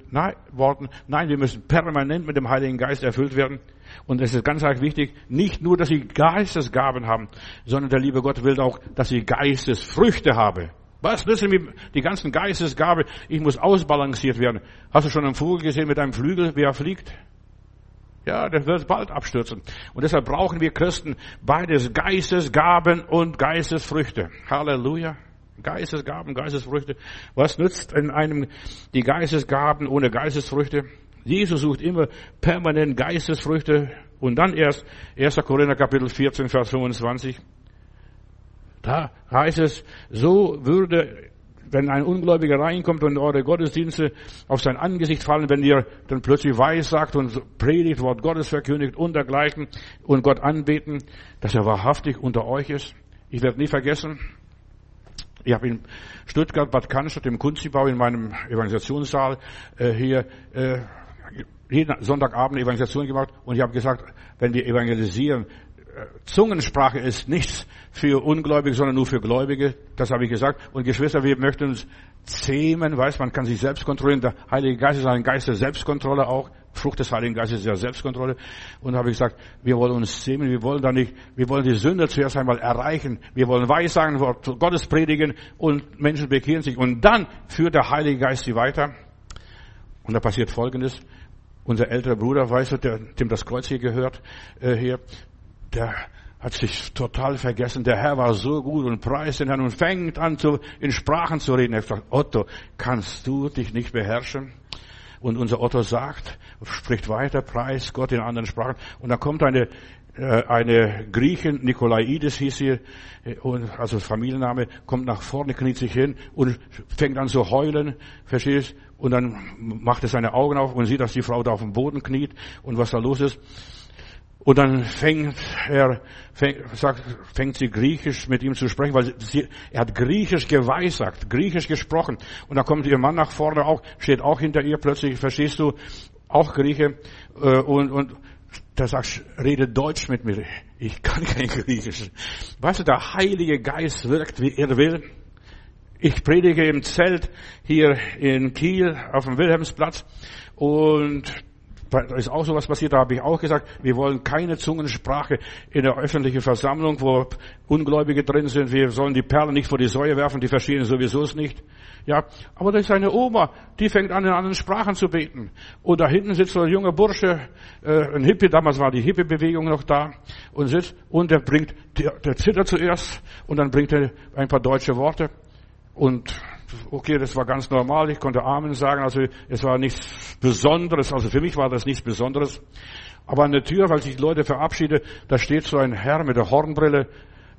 worden. Nein, wir müssen permanent mit dem Heiligen Geist erfüllt werden. Und es ist ganz arg wichtig, nicht nur, dass sie Geistesgaben haben, sondern der liebe Gott will auch, dass sie Geistesfrüchte haben. Was nützen mir die ganzen Geistesgabe? Ich muss ausbalanciert werden. Hast du schon einen Vogel gesehen mit einem Flügel, wie er fliegt? Ja, der wird bald abstürzen. Und deshalb brauchen wir Christen beides Geistesgaben und Geistesfrüchte. Halleluja. Geistesgaben, Geistesfrüchte. Was nützt in einem die Geistesgaben ohne Geistesfrüchte? Jesus sucht immer permanent Geistesfrüchte und dann erst 1. Korinther Kapitel 14, Vers 25. Da heißt es, so würde wenn ein Ungläubiger reinkommt und eure Gottesdienste auf sein Angesicht fallen, wenn ihr dann plötzlich weiß sagt und predigt, Wort Gottes verkündigt und dergleichen und Gott anbeten, dass er wahrhaftig unter euch ist. Ich werde nie vergessen, ich habe in Stuttgart, Bad Cannstatt im Kunstbau in meinem Evangelisationssaal äh, hier äh, jeden Sonntagabend Evangelisation gemacht und ich habe gesagt, wenn wir evangelisieren, Zungensprache ist nichts für Ungläubige, sondern nur für Gläubige. Das habe ich gesagt. Und Geschwister, wir möchten uns zähmen, weiß man kann sich selbst kontrollieren. Der Heilige Geist ist ein Geist der Selbstkontrolle auch. Frucht des Heiligen Geistes ist ja Selbstkontrolle. Und habe ich gesagt, wir wollen uns zähmen, wir wollen da nicht, wir wollen die Sünde zuerst einmal erreichen. Wir wollen Weissagen, Wort Gottes predigen und Menschen bekehren sich. Und dann führt der Heilige Geist sie weiter. Und da passiert Folgendes. Unser älterer Bruder, weißt du, der, dem das Kreuz hier gehört, äh, hier, der hat sich total vergessen. Der Herr war so gut und preist den Herrn und fängt an, zu, in Sprachen zu reden. Er sagt, Otto, kannst du dich nicht beherrschen? Und unser Otto sagt, spricht weiter, preist Gott in anderen Sprachen. Und dann kommt eine, eine Griechin, Nikolaides hieß sie, äh, also Familienname, kommt nach vorne, kniet sich hin und fängt an zu heulen, verstehst? Und dann macht er seine Augen auf und sieht, dass die Frau da auf dem Boden kniet und was da los ist. Und dann fängt er, fängt, sagt, fängt sie griechisch mit ihm zu sprechen, weil sie, er hat griechisch geweissagt, griechisch gesprochen. Und dann kommt ihr Mann nach vorne auch, steht auch hinter ihr plötzlich, verstehst du, auch Grieche, äh, und, und der sagt, rede Deutsch mit mir. Ich kann kein Griechisch. Weißt du, der Heilige Geist wirkt, wie er will. Ich predige im Zelt hier in Kiel auf dem Wilhelmsplatz und Da ist auch sowas passiert, da habe ich auch gesagt, wir wollen keine Zungensprache in der öffentlichen Versammlung, wo Ungläubige drin sind. Wir sollen die Perlen nicht vor die Säue werfen, die verstehen sowieso es nicht. Ja, aber da ist eine Oma, die fängt an, in anderen Sprachen zu beten. Und da hinten sitzt so ein junger Bursche, äh, ein Hippie, damals war die Hippie-Bewegung noch da, und sitzt, und der bringt, der, der zittert zuerst, und dann bringt er ein paar deutsche Worte. Und okay, das war ganz normal, ich konnte Amen sagen, also es war nichts Besonderes, also für mich war das nichts Besonderes. Aber an der Tür, weil sich die Leute verabschiede, da steht so ein Herr mit der Hornbrille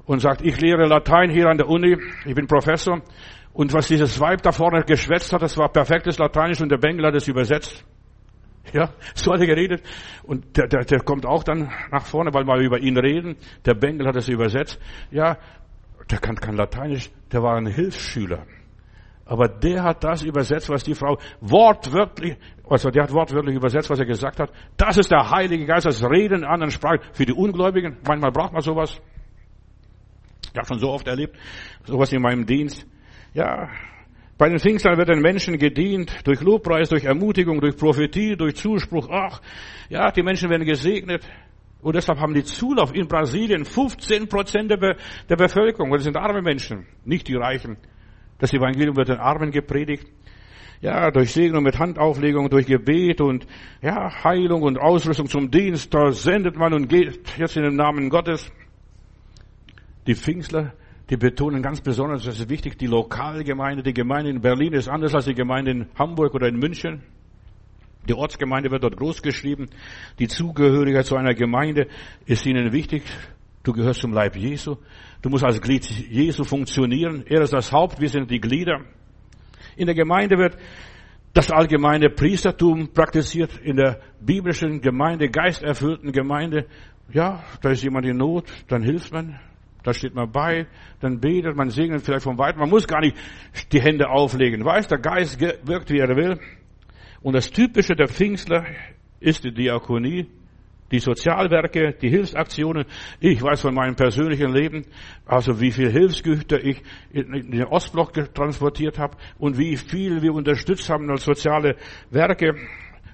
und sagt, ich lehre Latein hier an der Uni, ich bin Professor. Und was dieses Weib da vorne geschwätzt hat, das war perfektes Lateinisch und der Bengel hat es übersetzt. Ja, so hat er geredet. Und der, der, der kommt auch dann nach vorne, weil wir über ihn reden. Der Bengel hat es übersetzt. Ja, der kann kein Lateinisch, der war ein Hilfsschüler. Aber der hat das übersetzt, was die Frau wortwörtlich, also der hat wortwörtlich übersetzt, was er gesagt hat. Das ist der Heilige Geist, das Reden in anderen Sprachen für die Ungläubigen. Manchmal braucht man sowas. Ich habe schon so oft erlebt, sowas in meinem Dienst. Ja, bei den Pfingstern wird den Menschen gedient, durch Lobpreis, durch Ermutigung, durch Prophetie, durch Zuspruch. Ach, ja, die Menschen werden gesegnet. Und deshalb haben die Zulauf in Brasilien 15 Prozent der, Be der Bevölkerung. Das sind arme Menschen, nicht die Reichen. Das Evangelium wird den Armen gepredigt. Ja, durch Segnung mit Handauflegung, durch Gebet und ja, Heilung und Ausrüstung zum Dienst. Da sendet man und geht jetzt in den Namen Gottes. Die Pfingstler, die betonen ganz besonders, das ist wichtig, die Lokalgemeinde, die Gemeinde in Berlin ist anders als die Gemeinde in Hamburg oder in München. Die Ortsgemeinde wird dort groß geschrieben. Die Zugehörigkeit zu einer Gemeinde ist ihnen wichtig. Du gehörst zum Leib Jesu. Du musst als Glied Jesu funktionieren. Er ist das Haupt, wir sind die Glieder. In der Gemeinde wird das allgemeine Priestertum praktiziert. In der biblischen Gemeinde, geisterfüllten Gemeinde. Ja, da ist jemand in Not, dann hilft man. Da steht man bei, dann betet, man segnet vielleicht von weitem. Man muss gar nicht die Hände auflegen. Weiß, der Geist wirkt, wie er will. Und das Typische der Pfingstler ist die Diakonie die Sozialwerke, die Hilfsaktionen. Ich weiß von meinem persönlichen Leben, also wie viel Hilfsgüter ich in den Ostblock transportiert habe und wie viel wir unterstützt haben als soziale Werke,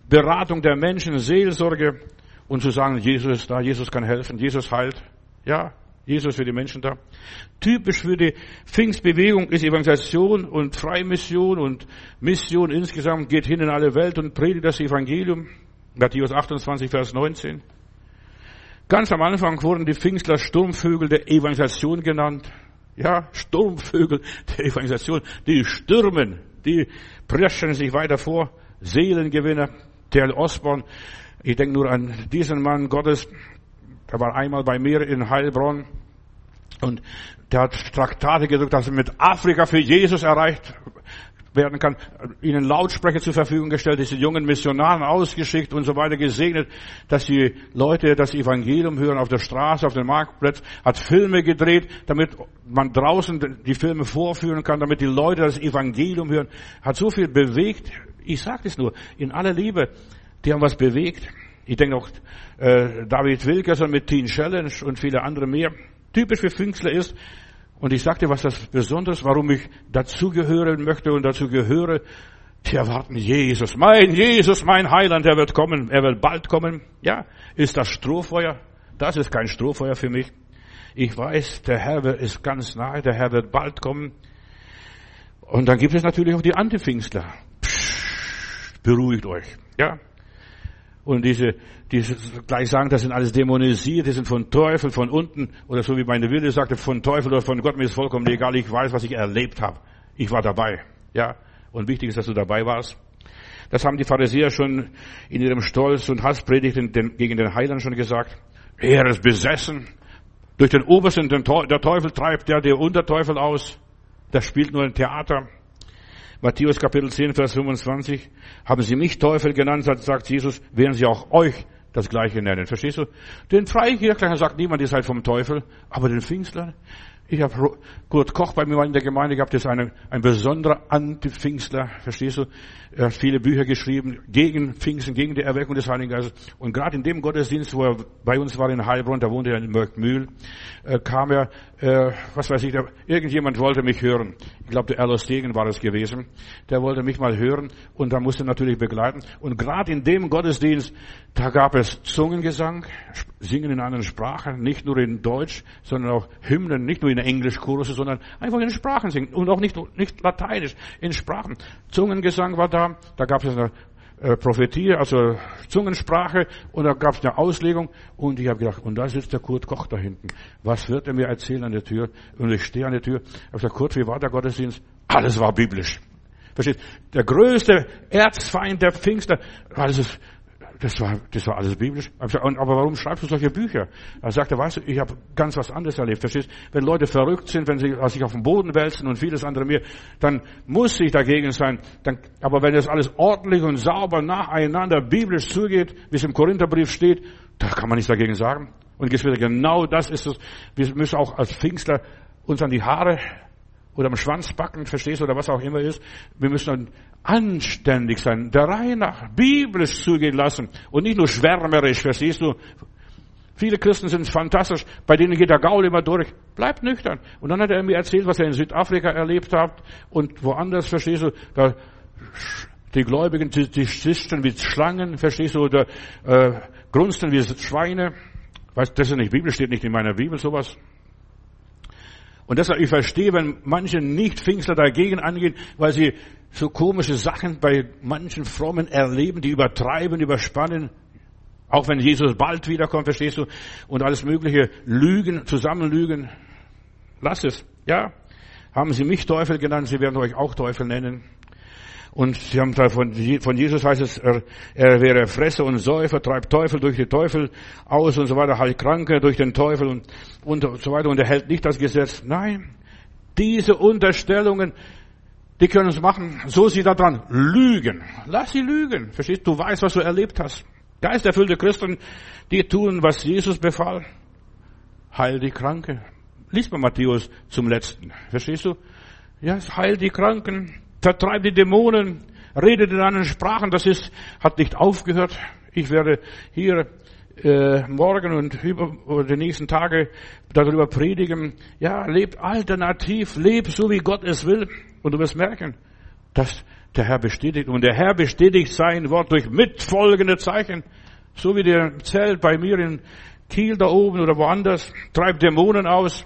Beratung der Menschen, Seelsorge und zu sagen, Jesus ist da, Jesus kann helfen, Jesus heilt. Ja, Jesus für die Menschen da. Typisch für die Pfingstbewegung ist Evangelisation und Freimission und Mission insgesamt geht hin in alle Welt und predigt das Evangelium. Matthäus 28, Vers 19. Ganz am Anfang wurden die Pfingstler Sturmvögel der Evangelisation genannt. Ja, Sturmvögel der Evangelisation. Die stürmen, die preschen sich weiter vor. Seelengewinner, der Osborn. Ich denke nur an diesen Mann Gottes. Der war einmal bei mir in Heilbronn. Und der hat Traktate gedrückt, dass er mit Afrika für Jesus erreicht werden kann, ihnen Lautsprecher zur Verfügung gestellt, diese jungen Missionaren ausgeschickt und so weiter gesegnet, dass die Leute das Evangelium hören auf der Straße, auf dem Marktplatz, hat Filme gedreht, damit man draußen die Filme vorführen kann, damit die Leute das Evangelium hören, hat so viel bewegt. Ich sage es nur, in aller Liebe, die haben was bewegt. Ich denke auch äh, David Wilkerson mit Teen Challenge und viele andere mehr. Typisch für Pfingstler ist, und ich sagte, was das Besonderes, warum ich dazugehören möchte und dazu gehöre, die erwarten Jesus. Mein Jesus, mein Heiland, er wird kommen, er wird bald kommen. Ja, ist das Strohfeuer? Das ist kein Strohfeuer für mich. Ich weiß, der Herr ist ganz nahe, der Herr wird bald kommen. Und dann gibt es natürlich auch die Antipfingstler. Psst, beruhigt euch. Ja, und diese, die gleich sagen, das sind alles dämonisiert, die sind von Teufel, von unten, oder so wie meine Wilde sagte, von Teufel oder von Gott, mir ist vollkommen egal, ich weiß, was ich erlebt habe. Ich war dabei. Ja. Und wichtig ist, dass du dabei warst. Das haben die Pharisäer schon in ihrem Stolz und Hasspredigt gegen den Heiland schon gesagt. Er ist besessen. Durch den Obersten, der Teufel treibt ja der Unterteufel aus. Das spielt nur ein Theater. Matthäus Kapitel 10, Vers 25. Haben sie mich Teufel genannt, sagt Jesus, werden sie auch euch das Gleiche nennen. Verstehst du? Den Freikirchler sagt niemand, ihr seid vom Teufel, aber den Pfingstlern, Ich habe Kurt Koch bei mir in der Gemeinde gehabt, das ist ein, ein besonderer Anti-Pfingstler, verstehst du? Er hat viele Bücher geschrieben gegen Pfingsten, gegen die Erweckung des Heiligen Geistes. Und gerade in dem Gottesdienst, wo er bei uns war in Heilbronn, da wohnte er in Mörkmühl, äh, kam er, äh, was weiß ich, da, irgendjemand wollte mich hören. Ich glaube, der Erlos Degen war es gewesen. Der wollte mich mal hören und da musste natürlich begleiten. Und gerade in dem Gottesdienst, da gab es Zungengesang, Singen in anderen Sprachen, nicht nur in Deutsch, sondern auch Hymnen, nicht nur in Englischkurse, sondern einfach in Sprachen singen und auch nicht, nicht lateinisch, in Sprachen. Zungengesang war da, da gab es eine äh, Prophetie, also Zungensprache, und da gab es eine Auslegung, und ich habe gedacht, und da sitzt der Kurt Koch da hinten. Was wird er mir erzählen an der Tür? Und ich stehe an der Tür, ich habe gesagt, Kurt, wie war der Gottesdienst? Alles war biblisch. Versteht? Der größte Erzfeind der Pfingster, alles das war, das war alles biblisch. Aber warum schreibst du solche Bücher? Er sagte, weißt du, ich habe ganz was anderes erlebt. Verstehst? Wenn Leute verrückt sind, wenn sie sich auf den Boden wälzen und vieles andere mehr, dann muss ich dagegen sein. Dann, aber wenn das alles ordentlich und sauber nacheinander biblisch zugeht, wie es im Korintherbrief steht, da kann man nichts dagegen sagen. Und Geschwister, genau das ist es. Wir müssen auch als Pfingstler uns an die Haare oder am Schwanz backen, verstehst du, oder was auch immer ist. Wir müssen dann anständig sein, der Reihe nach biblisch zugehen lassen und nicht nur schwärmerisch, verstehst du. Viele Christen sind fantastisch, bei denen geht der Gaul immer durch. Bleibt nüchtern. Und dann hat er mir erzählt, was er in Südafrika erlebt hat und woanders, verstehst du, da die Gläubigen, die, die zischten wie Schlangen, verstehst du, oder äh, grunzten wie Schweine. Weißt, das ist nicht Bibel, steht nicht in meiner Bibel, sowas. Und deshalb, ich verstehe, wenn manche Nicht-Pfingstler dagegen angehen, weil sie so komische Sachen bei manchen Frommen erleben, die übertreiben, überspannen. Auch wenn Jesus bald wiederkommt, verstehst du? Und alles mögliche Lügen, zusammenlügen. Lass es. Ja. Haben sie mich Teufel genannt, sie werden euch auch Teufel nennen. Und sie haben da von, Jesus heißt es, er, er wäre Fresser und Säufer, treibt Teufel durch die Teufel aus und so weiter, heilt Kranke durch den Teufel und, und so weiter und er hält nicht das Gesetz. Nein, diese Unterstellungen, die können uns machen, so sie da dran lügen. Lass sie lügen. Verstehst du? Du weißt, was du erlebt hast. Geisterfüllte Christen, die tun, was Jesus befahl. Heil die Kranke. Lies mal Matthäus zum letzten. Verstehst du? Ja, heil die Kranken vertreibt die Dämonen, redet in anderen Sprachen. Das ist, hat nicht aufgehört. Ich werde hier äh, morgen und über, über die nächsten Tage darüber predigen. Ja, lebt alternativ, lebt so wie Gott es will. Und du wirst merken, dass der Herr bestätigt. Und der Herr bestätigt sein Wort durch mitfolgende Zeichen. So wie der Zelt bei mir in Kiel da oben oder woanders, treibt Dämonen aus.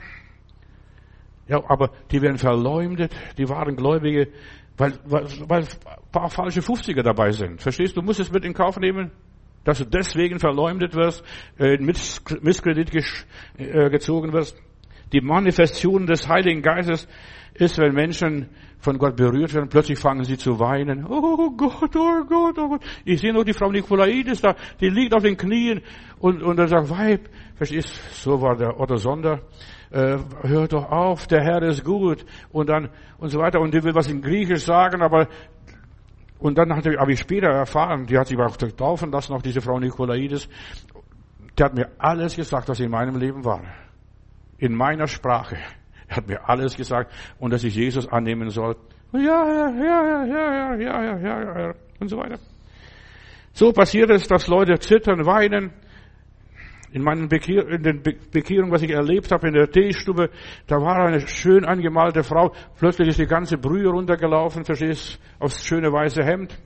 Ja, aber die werden verleumdet, die wahren Gläubige weil, weil, weil ein paar falsche 50er dabei sind. Verstehst du? Du musst es mit in Kauf nehmen, dass du deswegen verleumdet wirst, äh, in Misskredit äh, gezogen wirst. Die Manifestation des Heiligen Geistes ist, wenn Menschen von Gott berührt werden, plötzlich fangen sie zu weinen. Oh Gott, oh Gott, oh Gott. Ich sehe noch die Frau Nikolaidis da, die liegt auf den Knien und, und er sagt, Weib, verstehst, so war der Otto Sonder, äh, hört doch auf, der Herr ist gut und dann und so weiter und die will was in Griechisch sagen, aber und dann habe ich, später erfahren, die hat sich auch taufen lassen, auch diese Frau Nikolaides, die hat mir alles gesagt, was in meinem Leben war. In meiner Sprache. Er hat mir alles gesagt und dass ich Jesus annehmen soll. Ja, ja, ja, ja, ja, ja, ja, ja, ja, und so weiter. So passiert es, dass Leute zittern, weinen, in meinen Bekehr, in den Bekehrungen, was ich erlebt habe in der Teestube, da war eine schön angemalte Frau. Plötzlich ist die ganze Brühe runtergelaufen, verstehst, aufs schöne weiße Hemd.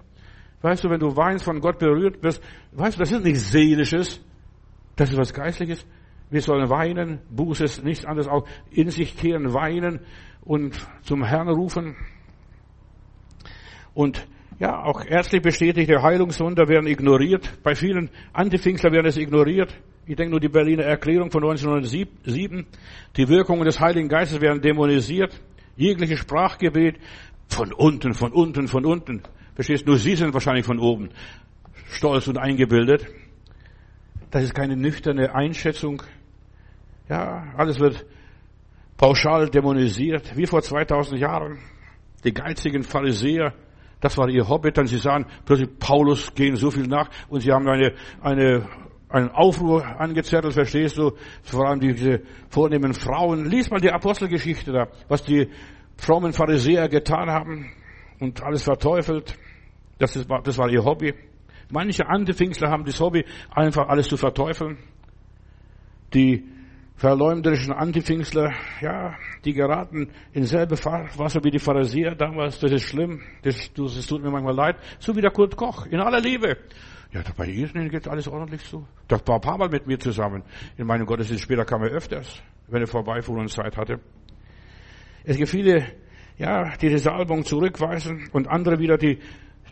Weißt du, wenn du weinst, von Gott berührt wirst, weißt du, das ist nichts Seelisches. Das ist was Geistliches. Wir sollen weinen, Buße ist nichts anderes, auch in sich kehren, weinen und zum Herrn rufen. Und ja, auch ärztlich bestätigte Heilungswunder werden ignoriert. Bei vielen Antifingster werden es ignoriert. Ich denke nur die Berliner Erklärung von 1907. Die Wirkungen des Heiligen Geistes werden dämonisiert. Jegliche Sprachgebet von unten, von unten, von unten. Verstehst du? Sie sind wahrscheinlich von oben. Stolz und eingebildet. Das ist keine nüchterne Einschätzung. Ja, alles wird pauschal dämonisiert, wie vor 2000 Jahren. Die geizigen Pharisäer, das war ihr Hobby. Dann sie sahen plötzlich Paulus gehen so viel nach und sie haben eine, eine einen Aufruhr angezettelt, verstehst du? Vor allem diese vornehmen Frauen. Lies mal die Apostelgeschichte da, was die frommen Pharisäer getan haben und alles verteufelt. Das, ist, das war ihr Hobby. Manche Antipfingstler haben das Hobby, einfach alles zu verteufeln. Die verleumderischen Antipfingstler, ja, die geraten in selbe Wasser wie die Pharisäer damals. Das ist schlimm. Das, das tut mir manchmal leid. So wie der Kurt Koch, in aller Liebe. Ja, bei Ihnen geht alles ordentlich zu. Das war ein paar Mal mit mir zusammen. In meinem Gottesdienst später kam er öfters, wenn er vorbeifuhr und Zeit hatte. Es gibt viele, ja, die die Salbung zurückweisen und andere wieder, die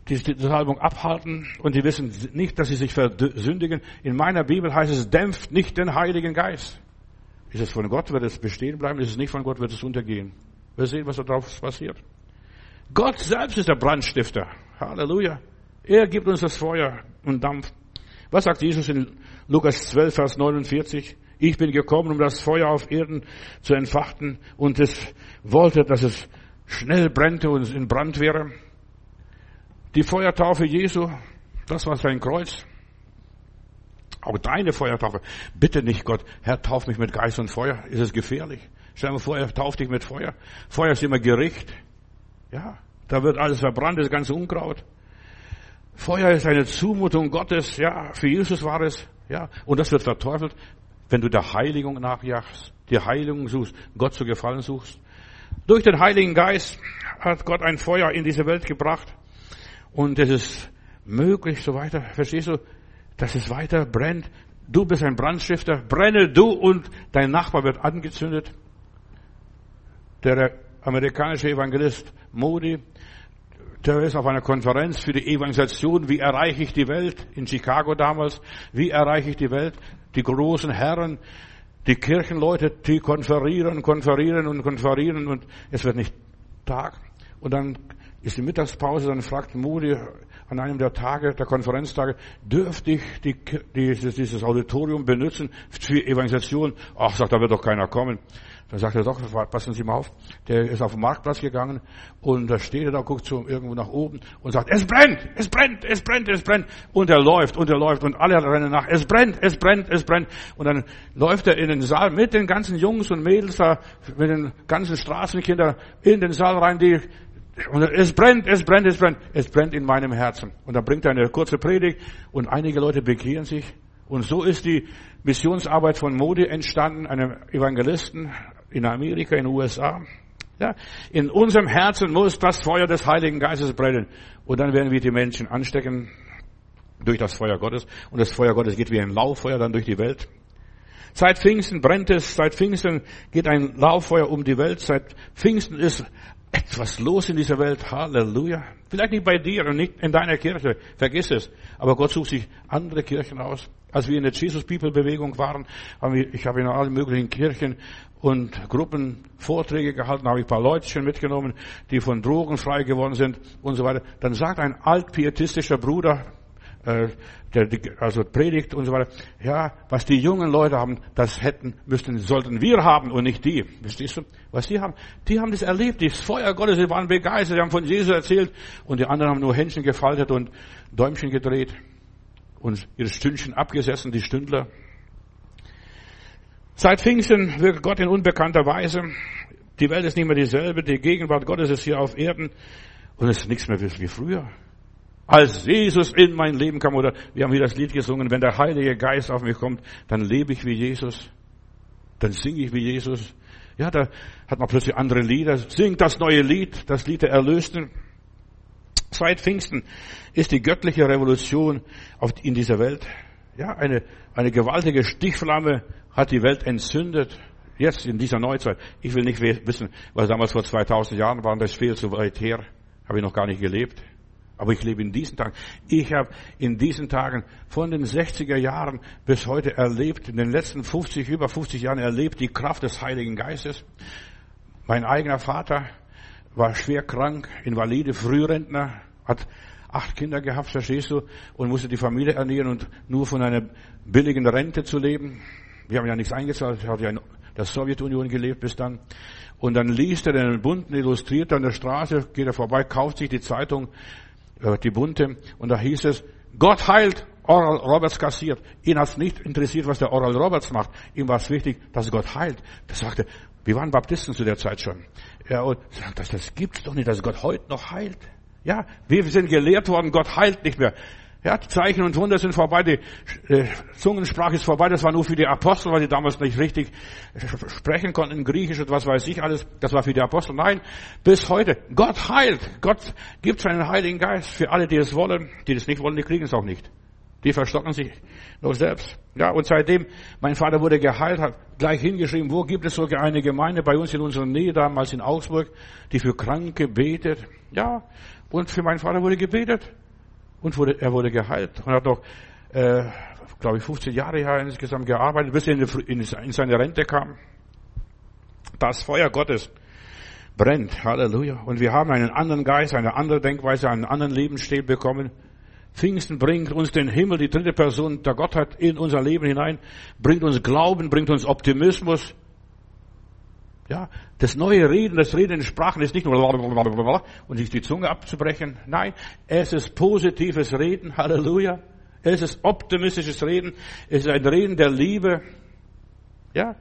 die Salbung abhalten und die wissen nicht, dass sie sich versündigen. In meiner Bibel heißt es, dämpft nicht den Heiligen Geist. Ist es von Gott, wird es bestehen bleiben. Ist es nicht von Gott, wird es untergehen. Wir sehen, was da drauf passiert. Gott selbst ist der Brandstifter. Halleluja. Er gibt uns das Feuer und Dampf. Was sagt Jesus in Lukas 12, Vers 49? Ich bin gekommen, um das Feuer auf Erden zu entfachten und es wollte, dass es schnell brennte und in Brand wäre. Die Feuertaufe Jesu, das war sein Kreuz. Auch deine Feuertaufe. Bitte nicht Gott, Herr, tauf mich mit Geist und Feuer. Ist es gefährlich? Stell dir vor, er tauft dich mit Feuer. Feuer ist immer Gericht. Ja, da wird alles verbrannt, das ganze Unkraut. Feuer ist eine Zumutung Gottes, ja, für Jesus war es, ja, und das wird verteufelt, wenn du der Heiligung nachjagst, die Heiligung suchst, Gott zu gefallen suchst. Durch den Heiligen Geist hat Gott ein Feuer in diese Welt gebracht und es ist möglich, so weiter, verstehst du, dass es weiter brennt. Du bist ein Brandstifter, brenne du und dein Nachbar wird angezündet. Der amerikanische Evangelist Modi der ist auf einer Konferenz für die Evangelisation. Wie erreiche ich die Welt? In Chicago damals. Wie erreiche ich die Welt? Die großen Herren, die Kirchenleute, die konferieren, konferieren und konferieren und es wird nicht Tag. Und dann ist die Mittagspause, dann fragt Moody an einem der Tage, der Konferenztage, dürfte ich die, dieses, dieses Auditorium benutzen für Evangelisation? Ach, sagt, da wird doch keiner kommen. Dann sagt er doch, passen Sie mal auf, der ist auf den Marktplatz gegangen und da steht er da, guckt so irgendwo nach oben und sagt, es brennt, es brennt, es brennt, es brennt. Und er läuft und er läuft und alle rennen nach, es brennt, es brennt, es brennt. Und dann läuft er in den Saal mit den ganzen Jungs und Mädels da, mit den ganzen Straßenkindern in den Saal rein, die und es brennt, es brennt, es brennt, es brennt in meinem Herzen. Und dann bringt er eine kurze Predigt und einige Leute bekehren sich. Und so ist die Missionsarbeit von Modi entstanden, einem Evangelisten, in Amerika, in den USA. Ja, in unserem Herzen muss das Feuer des Heiligen Geistes brennen. Und dann werden wir die Menschen anstecken durch das Feuer Gottes. Und das Feuer Gottes geht wie ein Lauffeuer dann durch die Welt. Seit Pfingsten brennt es, seit Pfingsten geht ein Lauffeuer um die Welt, seit Pfingsten ist etwas los in dieser Welt. Halleluja. Vielleicht nicht bei dir und nicht in deiner Kirche. Vergiss es. Aber Gott sucht sich andere Kirchen aus. Als wir in der Jesus People Bewegung waren, haben wir, ich habe in allen möglichen Kirchen und Gruppen Vorträge gehalten, habe ich ein paar Leutchen mitgenommen, die von Drogen frei geworden sind und so weiter. Dann sagt ein altpietistischer Bruder, äh, der also predigt und so weiter, ja, was die jungen Leute haben, das hätten, müssten, sollten wir haben und nicht die. Verstehst du? Was die haben? Die haben das erlebt, das Feuer Gottes, sie waren begeistert, sie haben von Jesus erzählt und die anderen haben nur Händchen gefaltet und Däumchen gedreht und ihre Stündchen abgesessen, die Stündler. Seit Pfingsten wirkt Gott in unbekannter Weise. Die Welt ist nicht mehr dieselbe, die Gegenwart Gottes ist hier auf Erden und es ist nichts mehr wie früher. Als Jesus in mein Leben kam, oder wir haben hier das Lied gesungen, wenn der Heilige Geist auf mich kommt, dann lebe ich wie Jesus, dann singe ich wie Jesus. Ja, da hat man plötzlich andere Lieder. Singt das neue Lied, das Lied der Erlösten. Seit Pfingsten ist die göttliche Revolution in dieser Welt. Ja, eine, eine gewaltige Stichflamme hat die Welt entzündet. Jetzt in dieser Neuzeit. Ich will nicht wissen, was damals vor 2000 Jahren war. Das ist viel zu weit her. Habe ich noch gar nicht gelebt. Aber ich lebe in diesen Tagen. Ich habe in diesen Tagen von den 60er Jahren bis heute erlebt, in den letzten 50, über 50 Jahren erlebt, die Kraft des Heiligen Geistes. Mein eigener Vater war schwer krank, invalide, Frührentner, hat acht Kinder gehabt, verstehst du, und musste die Familie ernähren und nur von einer billigen Rente zu leben. Wir haben ja nichts eingezahlt. Hatte ja in der Sowjetunion gelebt bis dann. Und dann liest er den Bunten illustriert an der Straße, geht er vorbei, kauft sich die Zeitung, äh, die Bunte, und da hieß es, Gott heilt Oral Roberts kassiert. Ihn hat es nicht interessiert, was der Oral Roberts macht. Ihm war es wichtig, dass Gott heilt. Das sagte, wir waren Baptisten zu der Zeit schon. Ja, und sagt, das, das gibt's doch nicht, dass Gott heute noch heilt. Ja, wir sind gelehrt worden, Gott heilt nicht mehr. Ja, Zeichen und Wunder sind vorbei, die äh, Zungensprache ist vorbei, das war nur für die Apostel, weil die damals nicht richtig sprechen konnten in Griechisch und was weiß ich alles, das war für die Apostel. Nein, bis heute, Gott heilt, Gott gibt seinen Heiligen Geist für alle, die es wollen, die es nicht wollen, die kriegen es auch nicht. Die verstocken sich nur selbst. Ja, und seitdem mein Vater wurde geheilt, hat gleich hingeschrieben, wo gibt es sogar eine Gemeinde bei uns in unserer Nähe, damals in Augsburg, die für Kranke betet. Ja, und für meinen Vater wurde gebetet. Und wurde, er wurde geheilt. Und hat noch, äh, glaube ich, 15 Jahre hier insgesamt gearbeitet, bis er in, in, in seine Rente kam. Das Feuer Gottes brennt. Halleluja. Und wir haben einen anderen Geist, eine andere Denkweise, einen anderen Lebensstil bekommen. Pfingsten bringt uns den Himmel, die dritte Person der Gottheit in unser Leben hinein, bringt uns Glauben, bringt uns Optimismus. Ja, das neue Reden, das Reden in Sprachen ist nicht nur und sich die Zunge abzubrechen. Nein, es ist positives Reden. Halleluja. Es ist optimistisches Reden. Es ist ein Reden der Liebe. Ja,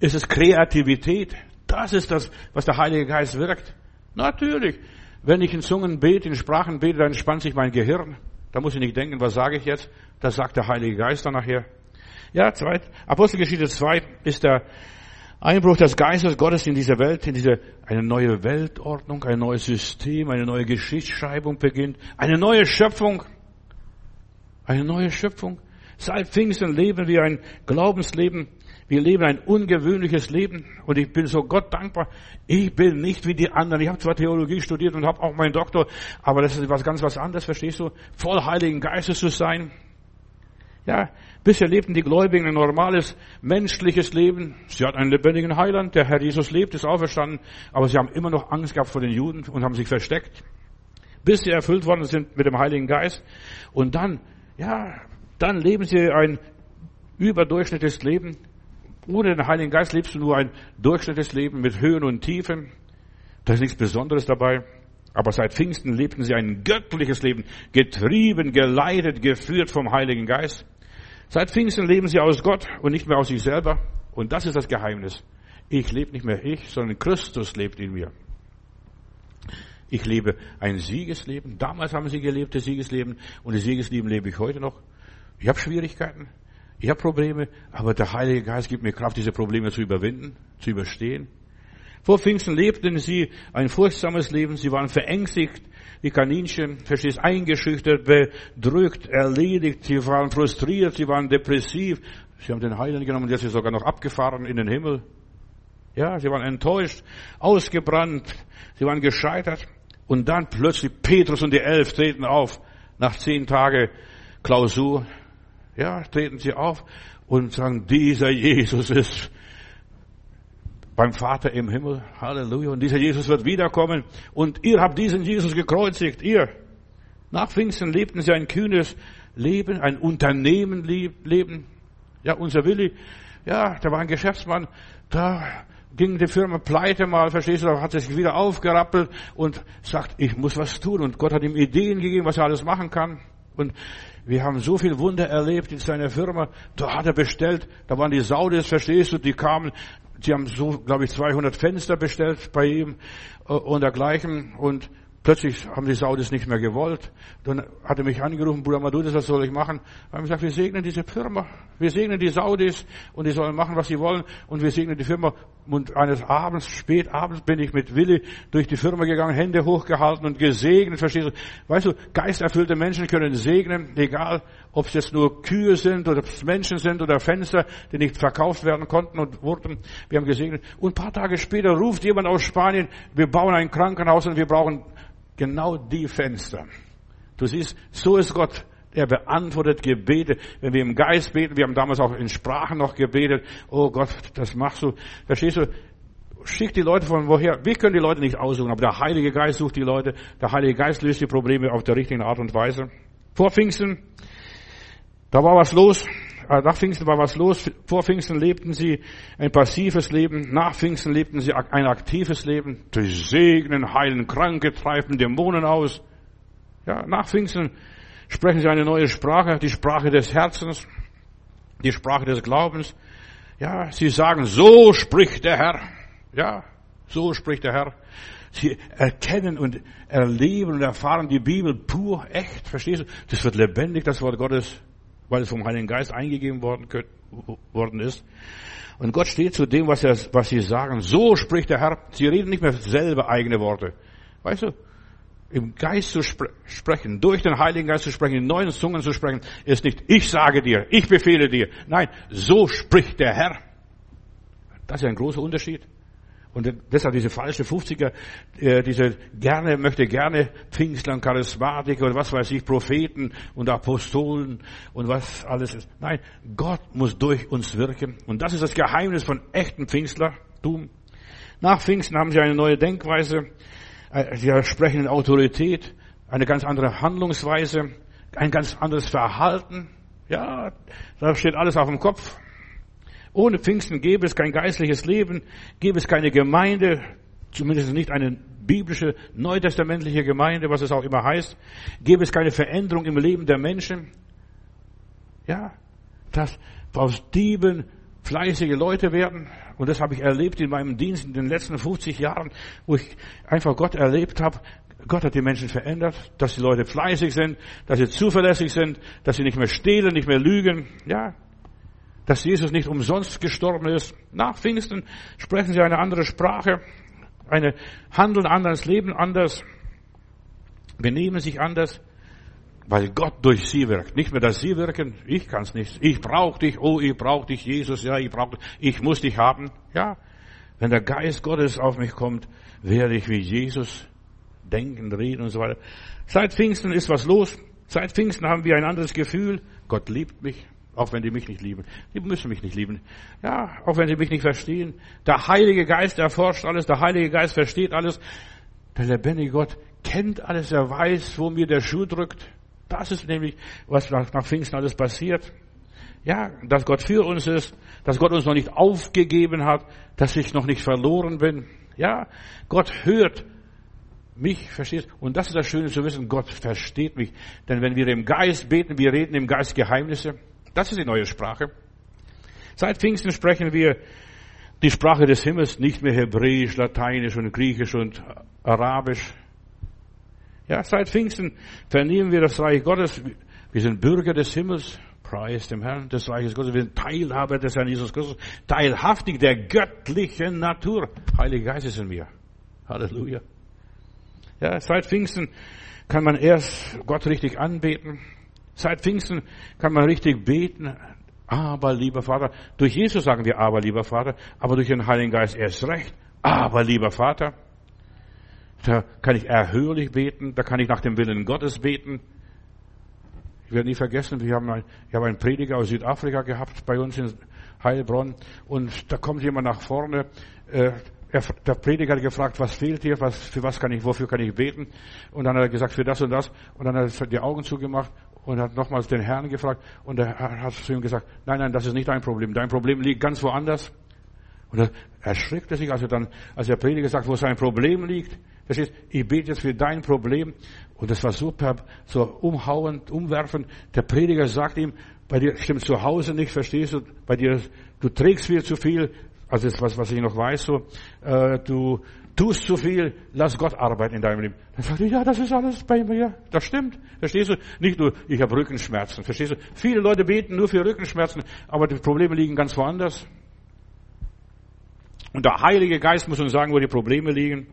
es ist Kreativität. Das ist das, was der Heilige Geist wirkt. Natürlich. Wenn ich in Zungen bete, in Sprachen bete, dann entspannt sich mein Gehirn. Da muss ich nicht denken, was sage ich jetzt? Das sagt der Heilige Geist dann nachher. Ja, zweit, Apostelgeschichte 2 ist der Einbruch des Geistes Gottes in diese Welt, in diese, eine neue Weltordnung, ein neues System, eine neue Geschichtsschreibung beginnt, eine neue Schöpfung, eine neue Schöpfung. Seit Pfingsten leben wir ein Glaubensleben, wir leben ein ungewöhnliches Leben und ich bin so Gott dankbar. Ich bin nicht wie die anderen. Ich habe zwar Theologie studiert und habe auch meinen Doktor, aber das ist was ganz was anderes, verstehst du? Voll Heiligen Geistes zu sein. Ja, bisher lebten die Gläubigen ein normales menschliches Leben. Sie hatten einen lebendigen Heiland. Der Herr Jesus lebt, ist auferstanden, aber sie haben immer noch Angst gehabt vor den Juden und haben sich versteckt, bis sie erfüllt worden sind mit dem Heiligen Geist. Und dann, ja, dann leben sie ein überdurchschnittliches Leben. Ohne den Heiligen Geist lebst du nur ein durchschnittliches Leben mit Höhen und Tiefen. Da ist nichts Besonderes dabei. Aber seit Pfingsten lebten sie ein göttliches Leben, getrieben, geleitet, geführt vom Heiligen Geist. Seit Pfingsten leben sie aus Gott und nicht mehr aus sich selber. Und das ist das Geheimnis. Ich lebe nicht mehr ich, sondern Christus lebt in mir. Ich lebe ein Siegesleben. Damals haben sie gelebt, das Siegesleben. Und das Siegesleben lebe ich heute noch. Ich habe Schwierigkeiten. Ich habe Probleme, aber der Heilige Geist gibt mir Kraft, diese Probleme zu überwinden, zu überstehen. Vor Pfingsten lebten sie ein furchtsames Leben. Sie waren verängstigt, wie Kaninchen, verstehst, eingeschüchtert, bedrückt, erledigt. Sie waren frustriert, sie waren depressiv. Sie haben den Heiligen genommen, der ist sogar noch abgefahren in den Himmel. Ja, sie waren enttäuscht, ausgebrannt, sie waren gescheitert. Und dann plötzlich Petrus und die Elf treten auf. Nach zehn Tagen Klausur, ja, treten sie auf und sagen, dieser Jesus ist beim Vater im Himmel. Halleluja. Und dieser Jesus wird wiederkommen. Und ihr habt diesen Jesus gekreuzigt. Ihr. Nach Pfingsten lebten sie ein kühnes Leben, ein Unternehmen leben. Ja, unser Willi, ja, der war ein Geschäftsmann. Da ging die Firma pleite mal, verstehst du, hat sich wieder aufgerappelt und sagt, ich muss was tun. Und Gott hat ihm Ideen gegeben, was er alles machen kann. Und wir haben so viel Wunder erlebt in seiner Firma. Da hat er bestellt, da waren die Saudis, verstehst du, die kamen, sie haben so, glaube ich, 200 Fenster bestellt bei ihm äh, und dergleichen. Und Plötzlich haben die Saudis nicht mehr gewollt. Dann hat er mich angerufen, Bruder Madudis, was soll ich machen? Wir haben gesagt, wir segnen diese Firma. Wir segnen die Saudis und die sollen machen, was sie wollen. Und wir segnen die Firma. Und eines Abends, spät abends, bin ich mit Willi durch die Firma gegangen, Hände hochgehalten und gesegnet. Verstehst du? Weißt du, geisterfüllte Menschen können segnen, egal ob es jetzt nur Kühe sind oder ob es Menschen sind oder Fenster, die nicht verkauft werden konnten und wurden. Wir haben gesegnet. Und ein paar Tage später ruft jemand aus Spanien, wir bauen ein Krankenhaus und wir brauchen Genau die Fenster. Du siehst, so ist Gott. Er beantwortet Gebete. Wenn wir im Geist beten, wir haben damals auch in Sprachen noch gebetet. Oh Gott, das machst du. Verstehst du? Schick die Leute von woher. Wir können die Leute nicht aussuchen, aber der Heilige Geist sucht die Leute. Der Heilige Geist löst die Probleme auf der richtigen Art und Weise. Vor Pfingsten, da war was los. Äh, nach Pfingsten war was los. Vor Pfingsten lebten sie ein passives Leben. Nach Pfingsten lebten sie ein aktives Leben. Durch Segnen, heilen Kranke, treiben Dämonen aus. Ja, nach Pfingsten sprechen sie eine neue Sprache, die Sprache des Herzens, die Sprache des Glaubens. Ja, sie sagen, so spricht der Herr. Ja, so spricht der Herr. Sie erkennen und erleben und erfahren die Bibel pur, echt, verstehst du? Das wird lebendig, das Wort Gottes, weil es vom Heiligen Geist eingegeben worden, worden ist. Und Gott steht zu dem, was, er, was sie sagen. So spricht der Herr. Sie reden nicht mehr selber eigene Worte. Weißt du? Im Geist zu spre sprechen, durch den Heiligen Geist zu sprechen, in neuen Zungen zu sprechen, ist nicht, ich sage dir, ich befehle dir. Nein, so spricht der Herr. Das ist ein großer Unterschied. Und deshalb diese falsche 50er, äh, diese gerne, möchte gerne Pfingstler und Charismatiker und was weiß ich, Propheten und Apostolen und was alles ist. Nein, Gott muss durch uns wirken. Und das ist das Geheimnis von echten Pfingstlertum. Nach Pfingsten haben sie eine neue Denkweise, äh, sie sprechen in Autorität, eine ganz andere Handlungsweise, ein ganz anderes Verhalten. Ja, da steht alles auf dem Kopf. Ohne Pfingsten gäbe es kein geistliches Leben, gäbe es keine Gemeinde, zumindest nicht eine biblische, neutestamentliche Gemeinde, was es auch immer heißt, gäbe es keine Veränderung im Leben der Menschen. Ja, dass aus Dieben fleißige Leute werden. Und das habe ich erlebt in meinem Dienst in den letzten 50 Jahren, wo ich einfach Gott erlebt habe. Gott hat die Menschen verändert, dass die Leute fleißig sind, dass sie zuverlässig sind, dass sie nicht mehr stehlen, nicht mehr lügen. Ja, dass Jesus nicht umsonst gestorben ist. Nach Pfingsten sprechen sie eine andere Sprache, eine handeln anders, leben anders, benehmen sich anders, weil Gott durch sie wirkt. Nicht mehr, dass sie wirken, ich kann es nicht. Ich brauche dich, oh, ich brauche dich, Jesus, ja, ich brauche ich muss dich haben. Ja, wenn der Geist Gottes auf mich kommt, werde ich wie Jesus denken, reden und so weiter. Seit Pfingsten ist was los. Seit Pfingsten haben wir ein anderes Gefühl. Gott liebt mich. Auch wenn die mich nicht lieben. Die müssen mich nicht lieben. Ja, auch wenn sie mich nicht verstehen. Der Heilige Geist erforscht alles. Der Heilige Geist versteht alles. Der lebendige Gott kennt alles. Er weiß, wo mir der Schuh drückt. Das ist nämlich, was nach, Pfingsten alles passiert. Ja, dass Gott für uns ist, dass Gott uns noch nicht aufgegeben hat, dass ich noch nicht verloren bin. Ja, Gott hört mich, verstehst? Und das ist das Schöne zu wissen, Gott versteht mich. Denn wenn wir im Geist beten, wir reden im Geist Geheimnisse. Das ist die neue Sprache. Seit Pfingsten sprechen wir die Sprache des Himmels, nicht mehr Hebräisch, Lateinisch und Griechisch und Arabisch. Ja, seit Pfingsten vernehmen wir das Reich Gottes. Wir sind Bürger des Himmels. Preis dem Herrn des Reiches Gottes. Wir sind Teilhaber des Herrn Jesus Christus. Teilhaftig der göttlichen Natur. Heiliger Geist ist in mir. Halleluja. Ja, seit Pfingsten kann man erst Gott richtig anbeten. Seit Pfingsten kann man richtig beten. Aber, lieber Vater, durch Jesus sagen wir aber, lieber Vater, aber durch den Heiligen Geist erst recht. Aber, lieber Vater, da kann ich erhörlich beten, da kann ich nach dem Willen Gottes beten. Ich werde nie vergessen, wir haben ein, ich habe einen Prediger aus Südafrika gehabt bei uns in Heilbronn und da kommt jemand nach vorne, äh, er, der Prediger hat gefragt, was fehlt hier, was, für was kann ich, wofür kann ich beten? Und dann hat er gesagt, für das und das. Und dann hat er die Augen zugemacht und hat nochmals den Herrn gefragt und er hat zu ihm gesagt, nein, nein, das ist nicht dein Problem. Dein Problem liegt ganz woanders. Und er erschrickte sich, als er dann, als der Prediger sagt, wo sein Problem liegt. Das ist, ich bete jetzt für dein Problem. Und das war super, so umhauend, umwerfend. Der Prediger sagt ihm, bei dir stimmt zu Hause nicht, verstehst du? Bei dir, du trägst viel zu viel. Also das was, was ich noch weiß, so, äh, du, tust zu viel, lass Gott arbeiten in deinem Leben. Dann sagt er, ja, das ist alles bei mir. Das stimmt. Verstehst du? Nicht nur, ich habe Rückenschmerzen. Verstehst du? Viele Leute beten nur für Rückenschmerzen, aber die Probleme liegen ganz woanders. Und der Heilige Geist muss uns sagen, wo die Probleme liegen.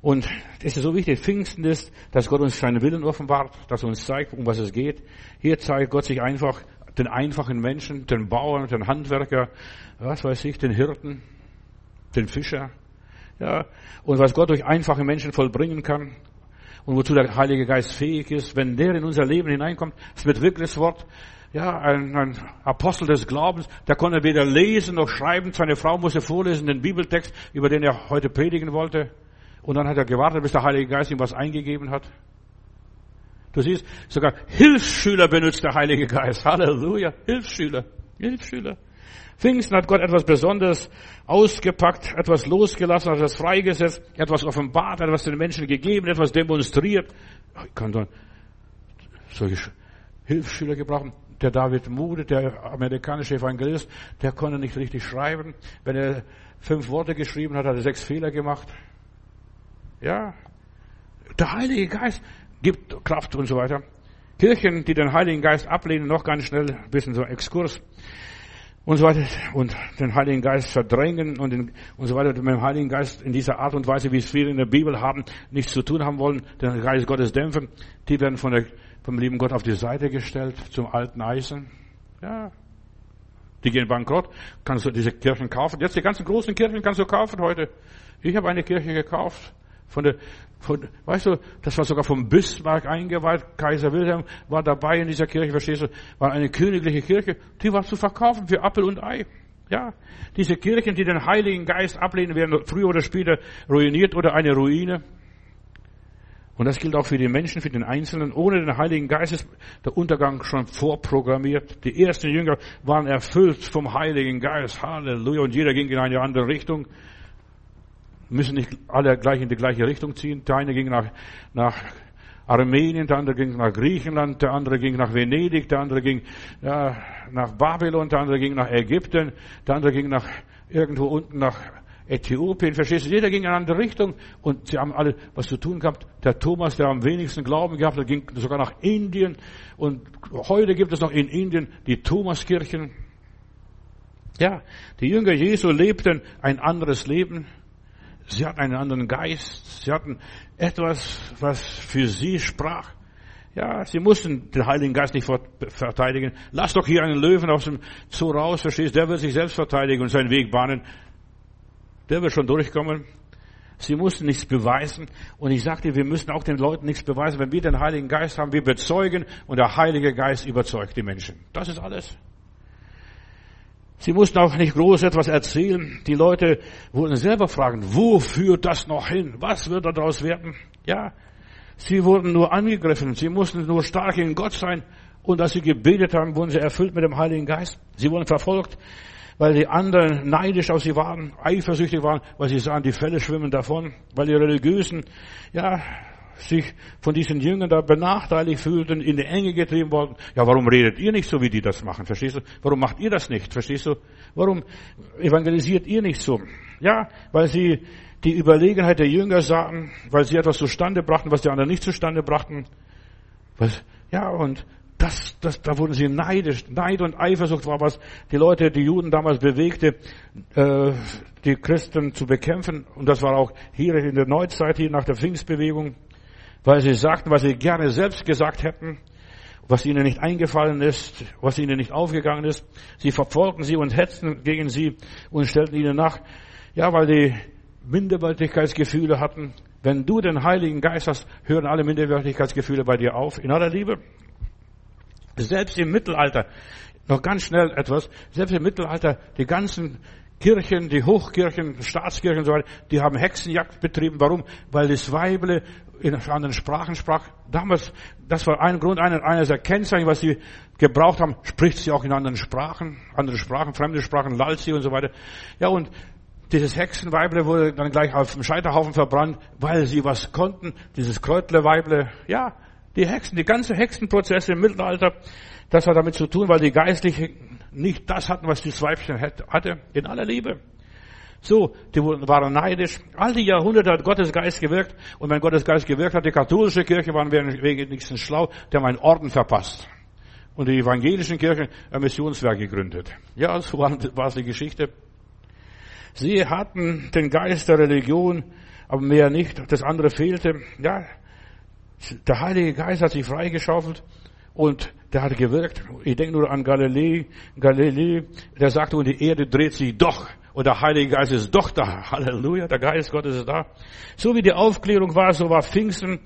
Und es ist so wichtig, Pfingsten ist, dass Gott uns seinen Willen offenbart, dass er uns zeigt, um was es geht. Hier zeigt Gott sich einfach den einfachen Menschen, den Bauern, den Handwerker, was weiß ich, den Hirten, den Fischer, ja, und was Gott durch einfache Menschen vollbringen kann und wozu der Heilige Geist fähig ist, wenn der in unser Leben hineinkommt, es wird wirklich das Wort, ja, ein, ein Apostel des Glaubens, der konnte weder lesen noch schreiben, seine Frau musste vorlesen, den Bibeltext, über den er heute predigen wollte, und dann hat er gewartet, bis der Heilige Geist ihm was eingegeben hat. Du siehst, sogar Hilfsschüler benutzt der Heilige Geist. Halleluja. Hilfsschüler. Hilfsschüler. Pfingsten hat Gott etwas Besonderes ausgepackt, etwas losgelassen, etwas freigesetzt, etwas offenbart, etwas den Menschen gegeben, etwas demonstriert. Ich kann dann, solche Hilfsschüler gebraucht. Der David Moody, der amerikanische Evangelist, der konnte nicht richtig schreiben. Wenn er fünf Worte geschrieben hat, hat er sechs Fehler gemacht. Ja. Der Heilige Geist gibt Kraft und so weiter. Kirchen, die den Heiligen Geist ablehnen, noch ganz schnell, ein bisschen so Exkurs und so weiter und den Heiligen Geist verdrängen und, den, und so weiter mit dem Heiligen Geist in dieser Art und Weise, wie es viele in der Bibel haben, nichts zu tun haben wollen, den Geist Gottes dämpfen, die werden von der, vom lieben Gott auf die Seite gestellt zum alten Eisen. Ja. Die gehen bankrott. Kannst du diese Kirchen kaufen? Jetzt die ganzen großen Kirchen kannst du kaufen heute. Ich habe eine Kirche gekauft. Von der, von, weißt du, das war sogar vom Bismarck eingeweiht. Kaiser Wilhelm war dabei in dieser Kirche, verstehst du? War eine königliche Kirche. Die war zu verkaufen für Appel und Ei. Ja, diese Kirchen, die den Heiligen Geist ablehnen, werden früher oder später ruiniert oder eine Ruine. Und das gilt auch für die Menschen, für den Einzelnen. Ohne den Heiligen Geist ist der Untergang schon vorprogrammiert. Die ersten Jünger waren erfüllt vom Heiligen Geist. Halleluja. Und jeder ging in eine andere Richtung müssen nicht alle gleich in die gleiche Richtung ziehen. Der eine ging nach, nach Armenien, der andere ging nach Griechenland, der andere ging nach Venedig, der andere ging ja, nach Babylon, der andere ging nach Ägypten, der andere ging nach irgendwo unten nach Äthiopien, verstehst du? Jeder ging in eine andere Richtung und sie haben alle was zu tun gehabt. Der Thomas, der am wenigsten Glauben gehabt hat, ging sogar nach Indien und heute gibt es noch in Indien die Thomaskirchen. Ja, die Jünger Jesu lebten ein anderes Leben. Sie hatten einen anderen Geist. Sie hatten etwas, was für sie sprach. Ja, sie mussten den Heiligen Geist nicht verteidigen. Lass doch hier einen Löwen aus dem Zoo raus, verstehst? Der wird sich selbst verteidigen und seinen Weg bahnen. Der wird schon durchkommen. Sie mussten nichts beweisen. Und ich sagte, wir müssen auch den Leuten nichts beweisen. Wenn wir den Heiligen Geist haben, wir bezeugen und der Heilige Geist überzeugt die Menschen. Das ist alles. Sie mussten auch nicht groß etwas erzählen. Die Leute wurden selber fragen, wo führt das noch hin? Was wird daraus werden? Ja, sie wurden nur angegriffen. Sie mussten nur stark in Gott sein. Und als sie gebetet haben, wurden sie erfüllt mit dem Heiligen Geist. Sie wurden verfolgt, weil die anderen neidisch auf sie waren, eifersüchtig waren, weil sie sahen, die Fälle schwimmen davon, weil die Religiösen, ja, sich von diesen Jüngern da benachteiligt fühlten, in die Enge getrieben worden. Ja, warum redet ihr nicht so, wie die das machen? Verstehst du? Warum macht ihr das nicht? Verstehst du? Warum evangelisiert ihr nicht so? Ja, weil sie die Überlegenheit der Jünger sahen, weil sie etwas zustande brachten, was die anderen nicht zustande brachten. Was, ja, und das, das, da wurden sie neidisch. Neid und Eifersucht war was die Leute, die Juden damals bewegte, äh, die Christen zu bekämpfen. Und das war auch hier in der Neuzeit, hier nach der Pfingstbewegung weil sie sagten, was sie gerne selbst gesagt hätten, was ihnen nicht eingefallen ist, was ihnen nicht aufgegangen ist. Sie verfolgten sie und hetzten gegen sie und stellten ihnen nach, ja, weil die Minderwertigkeitsgefühle hatten. Wenn du den Heiligen Geist hast, hören alle Minderwertigkeitsgefühle bei dir auf, in aller Liebe. Selbst im Mittelalter, noch ganz schnell etwas, selbst im Mittelalter, die ganzen Kirchen, die Hochkirchen, Staatskirchen und so weiter, die haben Hexenjagd betrieben. Warum? Weil das Weible in anderen Sprachen sprach. Damals, das war ein Grund, einer, einer der Kennzeichen, was sie gebraucht haben, spricht sie auch in anderen Sprachen, andere Sprachen, fremde Sprachen, lallt sie und so weiter. Ja, und dieses Hexenweible wurde dann gleich auf dem Scheiterhaufen verbrannt, weil sie was konnten. Dieses Kräutleweible, ja, die Hexen, die ganze Hexenprozesse im Mittelalter, das hat damit zu tun, weil die Geistlichen nicht das hatten, was das Weibchen hatte, in aller Liebe. So, die waren neidisch. All die Jahrhunderte hat Gottes Geist gewirkt. Und wenn Gottes Geist gewirkt hat, die katholische Kirche waren wenigstens schlau, die haben einen Orden verpasst. Und die evangelischen Kirchen ein Missionswerk gegründet. Ja, so war, war die Geschichte. Sie hatten den Geist der Religion, aber mehr nicht. Das andere fehlte. Ja, der Heilige Geist hat sich freigeschaufelt und der hat gewirkt. Ich denke nur an Galilei, Galilei, der sagte, und die Erde dreht sich doch. Und der Heilige Geist ist doch da. Halleluja, der Geist Gottes ist da. So wie die Aufklärung war, so war Pfingsten.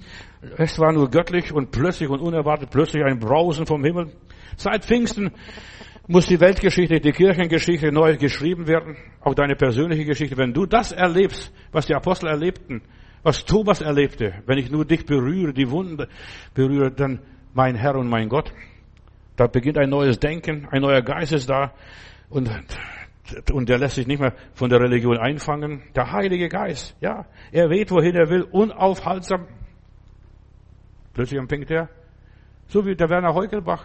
Es war nur göttlich und plötzlich und unerwartet plötzlich ein Brausen vom Himmel. Seit Pfingsten muss die Weltgeschichte, die Kirchengeschichte neu geschrieben werden. Auch deine persönliche Geschichte. Wenn du das erlebst, was die Apostel erlebten, was Thomas erlebte, wenn ich nur dich berühre, die Wunden berühre, dann mein Herr und mein Gott. Da beginnt ein neues Denken, ein neuer Geist ist da. Und und der lässt sich nicht mehr von der Religion einfangen. Der Heilige Geist, ja, er weht, wohin er will, unaufhaltsam. Plötzlich empfängt er So wie der Werner Heugelbach.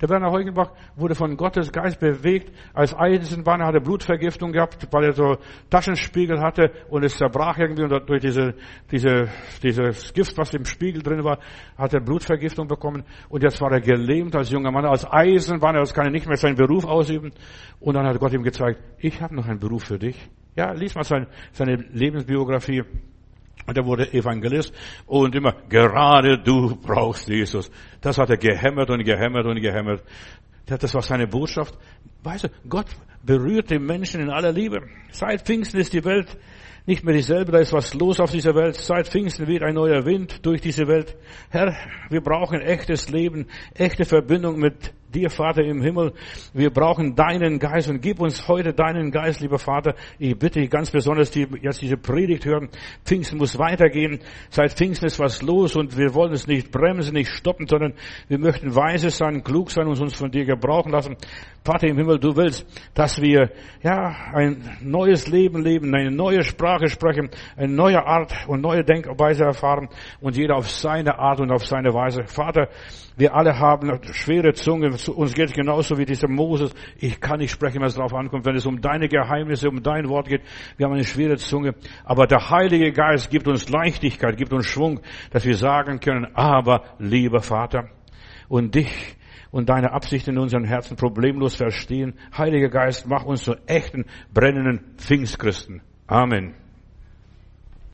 Der Werner Heugenbach wurde von Gottes Geist bewegt. Als Eisenbahner hat er Blutvergiftung gehabt, weil er so Taschenspiegel hatte und es zerbrach irgendwie und durch diese, diese, dieses Gift, was im Spiegel drin war, hat er Blutvergiftung bekommen und jetzt war er gelähmt als junger Mann, als Eisenbahner, als kann er nicht mehr seinen Beruf ausüben und dann hat Gott ihm gezeigt, ich habe noch einen Beruf für dich. Ja, lies mal seine, seine Lebensbiografie. Und er wurde Evangelist und immer, gerade du brauchst Jesus. Das hat er gehämmert und gehämmert und gehämmert. Das war seine Botschaft. Weißt du, Gott berührt den Menschen in aller Liebe. Seit Pfingsten ist die Welt nicht mehr dieselbe, da ist was los auf dieser Welt. Seit Pfingsten weht ein neuer Wind durch diese Welt. Herr, wir brauchen echtes Leben, echte Verbindung mit dir, Vater im Himmel. Wir brauchen deinen Geist und gib uns heute deinen Geist, lieber Vater. Ich bitte ganz besonders, die jetzt diese Predigt hören. Pfingsten muss weitergehen. Seit Pfingsten ist was los und wir wollen es nicht bremsen, nicht stoppen, sondern wir möchten weise sein, klug sein und uns von dir gebrauchen lassen. Vater im Himmel, du willst, dass wir, ja, ein neues Leben leben, eine neue Sprache sprechen, eine neue Art und neue Denkweise erfahren und jeder auf seine Art und auf seine Weise. Vater, wir alle haben schwere Zungen. Uns geht genauso wie dieser Moses. Ich kann nicht sprechen, was drauf ankommt, wenn es um deine Geheimnisse, um dein Wort geht. Wir haben eine schwere Zunge. Aber der Heilige Geist gibt uns Leichtigkeit, gibt uns Schwung, dass wir sagen können, aber lieber Vater, und dich und deine Absichten in unseren Herzen problemlos verstehen. Heiliger Geist, mach uns zu echten, brennenden Pfingstchristen. Amen.